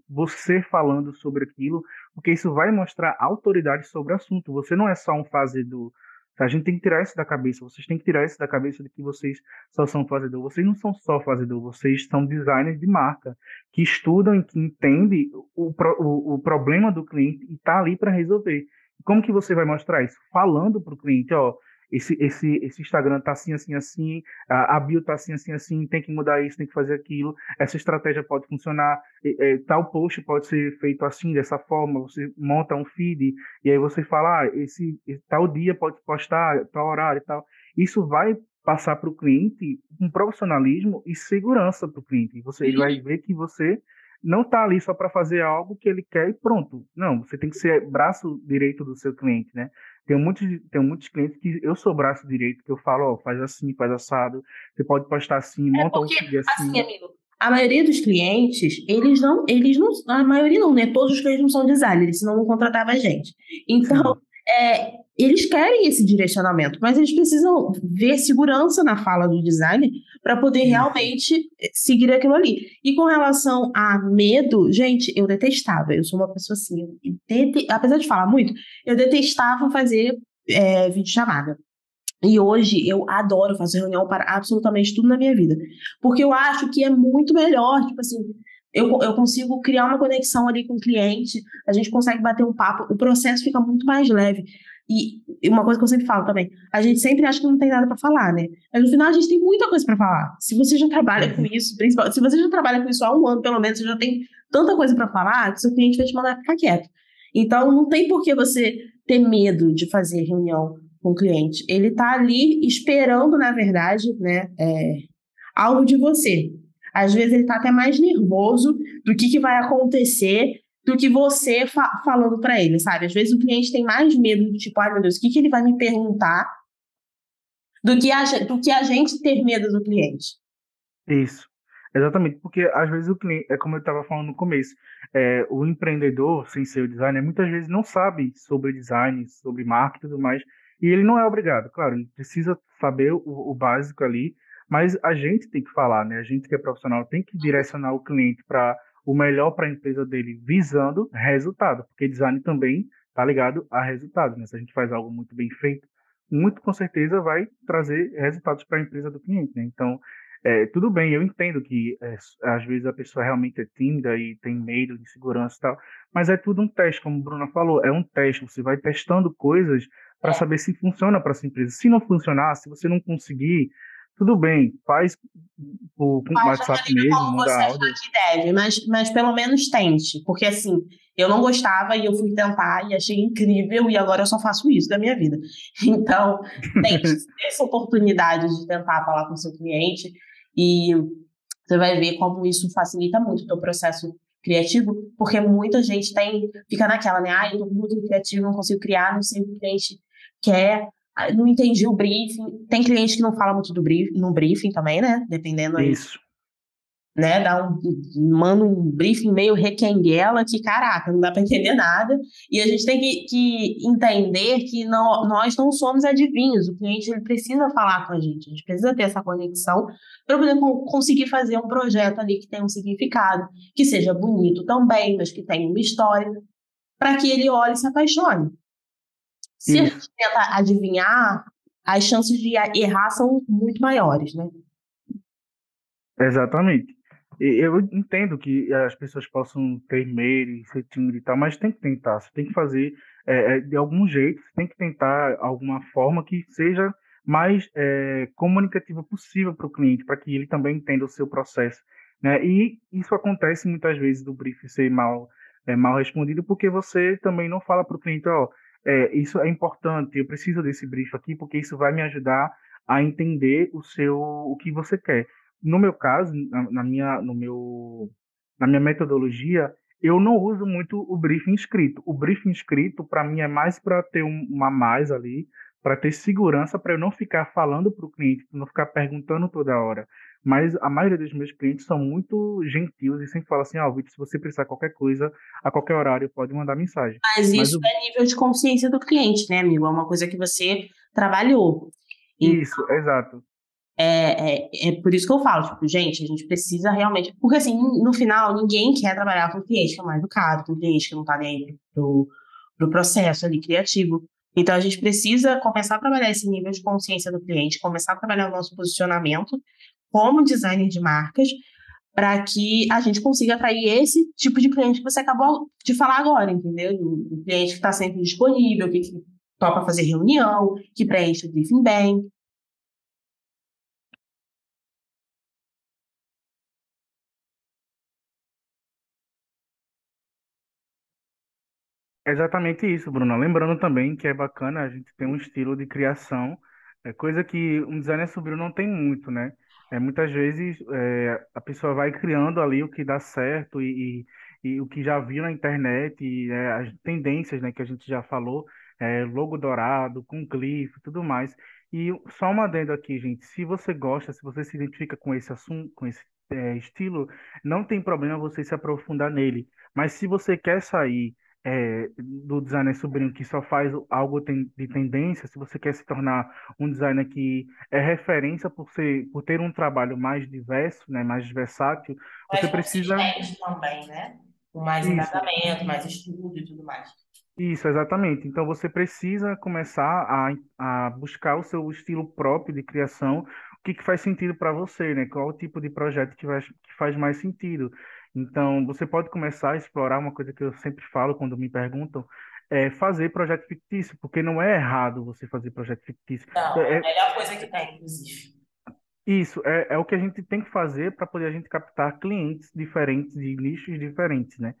você falando sobre aquilo, porque isso vai mostrar autoridade sobre o assunto. Você não é só um fazedor, A gente tem que tirar isso da cabeça. Vocês têm que tirar isso da cabeça de que vocês só são fazedor. Vocês não são só fazedor, vocês são designers de marca que estudam e que entendem o, o, o problema do cliente e está ali para resolver. Como que você vai mostrar isso? Falando para o cliente, ó, esse, esse, esse Instagram tá assim, assim, assim, a, a bio tá assim, assim, assim, tem que mudar isso, tem que fazer aquilo, essa estratégia pode funcionar, é, tal post pode ser feito assim, dessa forma, você monta um feed, e aí você fala, ah, esse, esse tal dia pode postar, tal horário e tal. Isso vai passar para o cliente um profissionalismo e segurança para o cliente. Você, ele vai ver que você não está ali só para fazer algo que ele quer e pronto. Não, você tem que ser braço direito do seu cliente, né? Tem muitos, tem muitos clientes que eu sou braço direito, que eu falo, ó, faz assim, faz assado, você pode postar assim, é monta porque, um assim. assim amigo, a maioria dos clientes, eles não, eles não, a maioria não, né? Todos os clientes não são designers, senão não contratava a gente. Então, é, eles querem esse direcionamento, mas eles precisam ver segurança na fala do designer para poder realmente eh, seguir aquilo ali. E com relação a medo, gente, eu detestava. Eu sou uma pessoa assim, dete... apesar de falar muito, eu detestava fazer é, videochamada. E hoje eu adoro fazer reunião para absolutamente tudo na minha vida. Porque eu acho que é muito melhor, tipo assim, eu, eu consigo criar uma conexão ali com o cliente, a gente consegue bater um papo, o processo fica muito mais leve. E uma coisa que eu sempre falo também, a gente sempre acha que não tem nada para falar, né? Mas no final a gente tem muita coisa para falar. Se você já trabalha com uhum. isso, principalmente, se você já trabalha com isso há um ano, pelo menos, você já tem tanta coisa para falar que seu cliente vai te mandar ficar quieto. Então não tem por que você ter medo de fazer reunião com o cliente. Ele está ali esperando, na verdade, né, é, algo de você. Às vezes ele está até mais nervoso do que, que vai acontecer do que você fa falando para ele, sabe? Às vezes o cliente tem mais medo do tipo, ai meu Deus, o que, que ele vai me perguntar do que, a, do que a gente ter medo do cliente. Isso. Exatamente, porque às vezes o cliente, é como eu estava falando no começo, é, o empreendedor, sem ser o designer, muitas vezes não sabe sobre design, sobre marketing e tudo mais, e ele não é obrigado, claro, ele precisa saber o, o básico ali, mas a gente tem que falar, né? A gente que é profissional tem que direcionar o cliente para o melhor para a empresa dele, visando resultado, porque design também está ligado a resultados. Né? Se a gente faz algo muito bem feito, muito com certeza vai trazer resultados para a empresa do cliente. Né? Então, é, tudo bem, eu entendo que é, às vezes a pessoa realmente é tímida e tem medo de segurança e tal, mas é tudo um teste, como a Bruna falou, é um teste. Você vai testando coisas para saber se funciona para sua empresa. Se não funcionar, se você não conseguir tudo bem, faz o WhatsApp mesmo, manda áudio. deve, mas, mas pelo menos tente, porque assim, eu não gostava e eu fui tentar e achei incrível e agora eu só faço isso da minha vida. [laughs] Então, tente essa oportunidade de tentar falar com o seu cliente e você vai ver como isso facilita muito o teu processo criativo, porque muita gente tem, fica naquela, né? Ah, eu tô muito criativo, não consigo criar, não sei o que o cliente quer, não entendi o briefing. Tem cliente que não fala muito do briefing, no briefing também, né? Dependendo aí. Isso. Né, dá um, manda um briefing meio requenguela que, caraca, não dá para entender nada. E a gente tem que, que entender que não, nós não somos adivinhos. O cliente ele precisa falar com a gente, a gente precisa ter essa conexão para poder conseguir fazer um projeto ali que tenha um significado, que seja bonito também, mas que tenha uma história, para que ele olhe e se apaixone. Se Isso. a gente tenta adivinhar, as chances de errar são muito maiores, né? Exatamente. Eu entendo que as pessoas possam ter medo e ser tímido e tal, mas tem que tentar, você tem que fazer é, é de algum jeito, você tem que tentar alguma forma que seja mais é, comunicativa possível para o cliente, para que ele também entenda o seu processo. Né? E isso acontece muitas vezes do brief ser mal, é, mal respondido, porque você também não fala para o cliente, ó, oh, é, isso é importante, eu preciso desse brief aqui, porque isso vai me ajudar a entender o seu, o que você quer. No meu caso, na, na minha, no meu, na minha metodologia, eu não uso muito o briefing escrito. O briefing escrito, para mim, é mais para ter um, uma mais ali, para ter segurança, para eu não ficar falando para o cliente, não ficar perguntando toda hora. Mas a maioria dos meus clientes são muito gentis e sempre falam assim: ó, oh, Vitor, se você precisar de qualquer coisa, a qualquer horário, pode mandar mensagem. Mas, Mas isso o... é nível de consciência do cliente, né, amigo? É uma coisa que você trabalhou. Isso, exato. É, é, é por isso que eu falo, tipo, gente, a gente precisa realmente. Porque, assim, no final, ninguém quer trabalhar com cliente que é mais educado, com cliente que não tá nem aí pro, pro processo ali criativo. Então, a gente precisa começar a trabalhar esse nível de consciência do cliente, começar a trabalhar o nosso posicionamento como designer de marcas, para que a gente consiga atrair esse tipo de cliente que você acabou de falar agora, entendeu? O cliente que está sempre disponível, que, que topa fazer reunião, que preenche o briefing bem. exatamente isso, Bruno. Lembrando também que é bacana a gente ter um estilo de criação, é coisa que um designer sobril não tem muito, né? É, muitas vezes é, a pessoa vai criando ali o que dá certo e, e, e o que já viu na internet, e, é, as tendências, né, que a gente já falou, é, logo dourado, com glyph e tudo mais. E só uma adendo aqui, gente, se você gosta, se você se identifica com esse assunto, com esse é, estilo, não tem problema você se aprofundar nele. Mas se você quer sair é, do designer sobrinho que só faz algo tem, de tendência, se você quer se tornar um designer que é referência por ser, por ter um trabalho mais diverso, né, mais versátil, mais você precisa também, né? Com mais engajamento, mais estudo e tudo mais. Isso, exatamente. Então você precisa começar a, a buscar o seu estilo próprio de criação, o que, que faz sentido para você, né? Qual o tipo de projeto que, vai, que faz mais sentido. Então, você pode começar a explorar uma coisa que eu sempre falo quando me perguntam, é fazer projeto fictício, porque não é errado você fazer projeto fictício. Não, é, é a melhor coisa que tem, inclusive. Isso, é, é o que a gente tem que fazer para poder a gente captar clientes diferentes e nichos diferentes, né?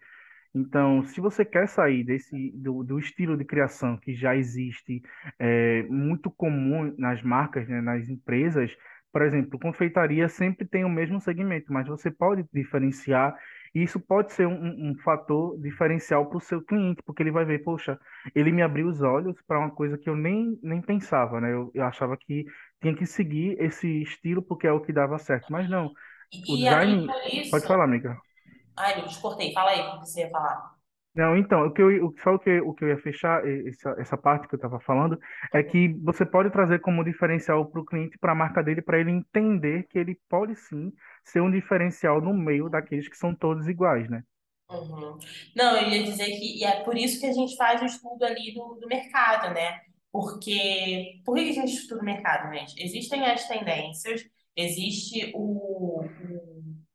Então, se você quer sair desse do, do estilo de criação que já existe, é, muito comum nas marcas, né, nas empresas, por exemplo, confeitaria sempre tem o mesmo segmento, mas você pode diferenciar, e isso pode ser um, um fator diferencial para o seu cliente, porque ele vai ver, poxa, ele me abriu os olhos para uma coisa que eu nem, nem pensava, né? Eu, eu achava que tinha que seguir esse estilo porque é o que dava certo, mas não. O e design. Isso... Pode falar, amiga. Ai, me descortei. Fala aí o que você ia falar. Não, então, o que eu, só o que, o que eu ia fechar, essa, essa parte que eu estava falando, é que você pode trazer como diferencial para o cliente, para a marca dele, para ele entender que ele pode sim ser um diferencial no meio daqueles que são todos iguais, né? Uhum. Não, eu ia dizer que e é por isso que a gente faz o estudo ali do, do mercado, né? Porque por que a gente estuda o mercado, gente? Existem as tendências, existe o, o,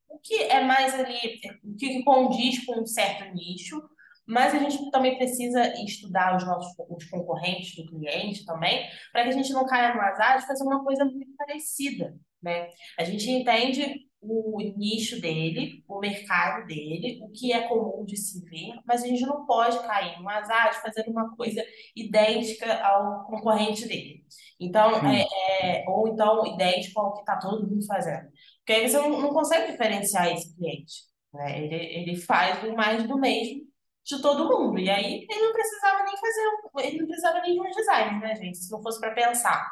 o que é mais ali, o que condiz com um certo nicho, mas a gente também precisa estudar os nossos os concorrentes do cliente também, para que a gente não caia no azar de fazer uma coisa muito parecida, né? A gente entende o nicho dele, o mercado dele, o que é comum de se ver, mas a gente não pode cair no azar de fazer uma coisa idêntica ao concorrente dele. Então, é, é, ou então idêntico ao que está todo mundo fazendo. Porque aí você não, não consegue diferenciar esse cliente. Né? Ele, ele faz mais do mesmo de todo mundo. E aí ele não precisava nem fazer, ele não precisava nem de um design, né, gente? Se não fosse para pensar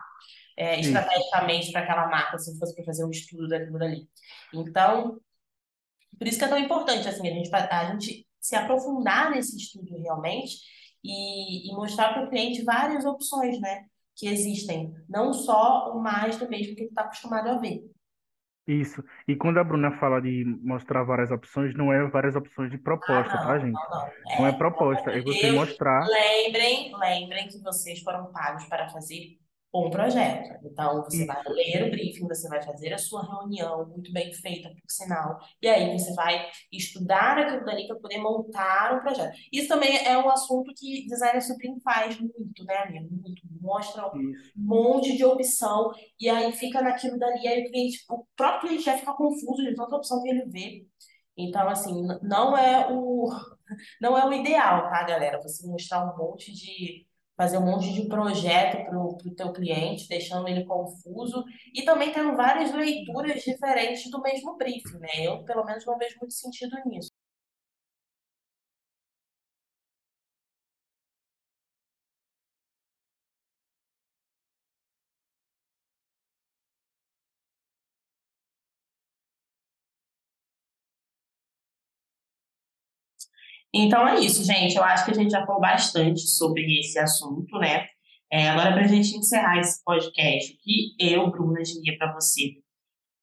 é, estrategicamente para aquela marca, se não fosse para fazer um estudo daquilo dali. Então, por isso que é tão importante assim, a gente, a gente se aprofundar nesse estudo realmente e, e mostrar para o cliente várias opções, né? Que existem, não só o mais do mesmo que ele está acostumado a ver. Isso. E quando a Bruna fala de mostrar várias opções, não é várias opções de proposta, ah, tá, gente? Não, não. É, não é proposta, é você mostrar. Lembrem, lembrem que vocês foram pagos para fazer um projeto. Então, você vai ler o briefing, você vai fazer a sua reunião, muito bem feita, por sinal, e aí você vai estudar aquilo dali para poder montar um projeto. Isso também é um assunto que designer supreme faz muito, né, amigo? Muito. Mostra um monte de opção, e aí fica naquilo dali, aí o cliente, o próprio cliente já fica confuso de tanta opção que ele vê. Então, assim, não é o, [laughs] não é o ideal, tá, galera? Você mostrar um monte de fazer um monte de projeto para o teu cliente, deixando ele confuso, e também tendo várias leituras diferentes do mesmo briefing, né? Eu, pelo menos, não vejo muito sentido nisso. Então é isso, gente. Eu acho que a gente já falou bastante sobre esse assunto, né? É, agora, para a gente encerrar esse podcast, que eu, Bruna, diria para você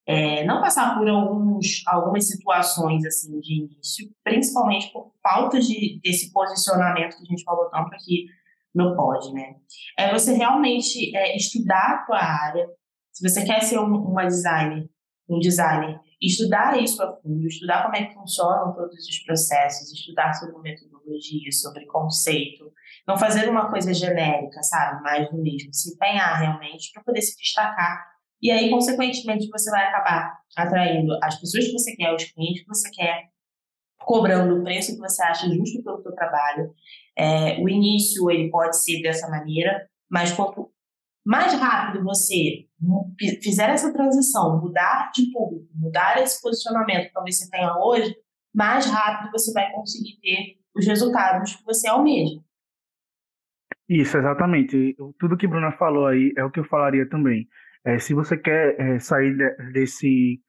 é, não passar por alguns, algumas situações assim de início, principalmente por falta de, desse posicionamento que a gente falou tanto aqui no pod, né? É você realmente é, estudar a tua área. Se você quer ser um, uma designer, um designer, estudar isso a fundo, estudar como é que funcionam todos os processos, estudar sobre metodologia, sobre conceito, não fazer uma coisa genérica, sabe? Mais do mesmo, se empenhar realmente para poder se destacar. E aí, consequentemente, você vai acabar atraindo as pessoas que você quer, os clientes que você quer, cobrando o preço que você acha justo pelo seu trabalho. É, o início ele pode ser dessa maneira, mas quanto mais rápido você fizer essa transição, mudar de público, mudar esse posicionamento que talvez você tenha hoje, mais rápido você vai conseguir ter os resultados que você almeja. Isso, exatamente. Tudo que a Bruna falou aí é o que eu falaria também. É, se você quer é, sair de, desse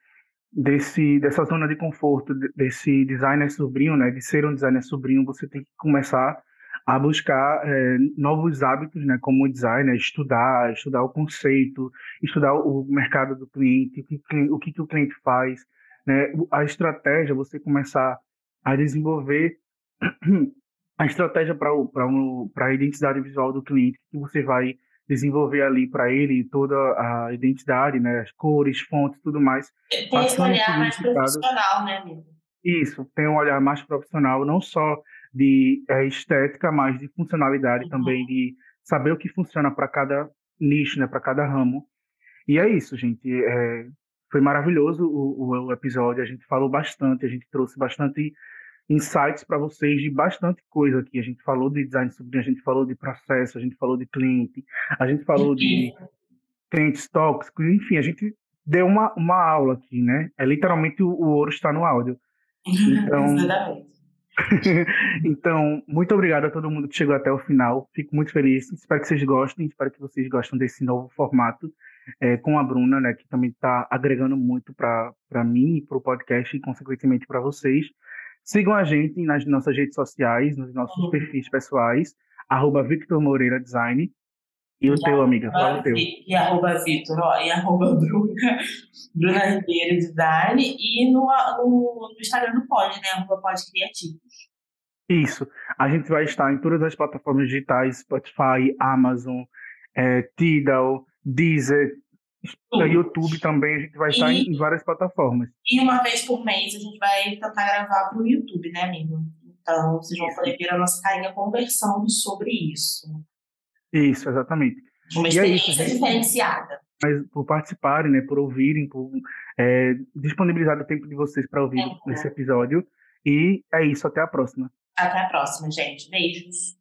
desse dessa zona de conforto desse designer sobrinho, né, de ser um designer sobrinho, você tem que começar a buscar é, novos hábitos, né, como designer, estudar, estudar o conceito, estudar o mercado do cliente, o que o, que, que o cliente faz, né, a estratégia, você começar a desenvolver [clears throat] a estratégia para um, a identidade visual do cliente que você vai desenvolver ali para ele toda a identidade, né, as cores, fontes, tudo mais. Tem esse olhar mais profissional, né, amigo? Isso, tem um olhar mais profissional, não só de é, estética, mas de funcionalidade uhum. também, de saber o que funciona para cada nicho, né, para cada ramo. E é isso, gente. É, foi maravilhoso o, o, episódio, a gente falou bastante, a gente trouxe bastante insights para vocês de bastante coisa aqui. A gente falou de design sobrinho, a gente falou de processo, a gente falou de cliente, a gente falou de clientes tóxicos, enfim, a gente deu uma, uma aula aqui, né? É literalmente o, o ouro está no áudio. [laughs] Então, [laughs] então, muito obrigado a todo mundo que chegou até o final. Fico muito feliz. Espero que vocês gostem. Espero que vocês gostem desse novo formato é, com a Bruna, né, que também está agregando muito para mim e para o podcast e, consequentemente, para vocês. Sigam a gente nas nossas redes sociais, nos nossos uhum. perfis pessoais, arroba Victor Moreira Design. E o teu, amiga? Fala o teu. E arroba Vitor, e arroba [laughs] Bruna, Bruna Ribeiro Design. E no, no, no Instagram do Pod, né? Arroba Pod Criativos. Isso. A gente vai estar em todas as plataformas digitais, Spotify, Amazon, é, Tidal, Deezer, no YouTube também, a gente vai estar em várias plataformas. E uma vez por mês a gente vai tentar gravar para o YouTube, né, amigo? Então, vocês vão poder ver a nossa carinha conversando sobre isso. Isso, exatamente. Uma e experiência é isso, diferenciada. Mas por participarem, né, por ouvirem, por é, disponibilizar o tempo de vocês para ouvir é, esse episódio. E é isso, até a próxima. Até a próxima, gente. Beijos.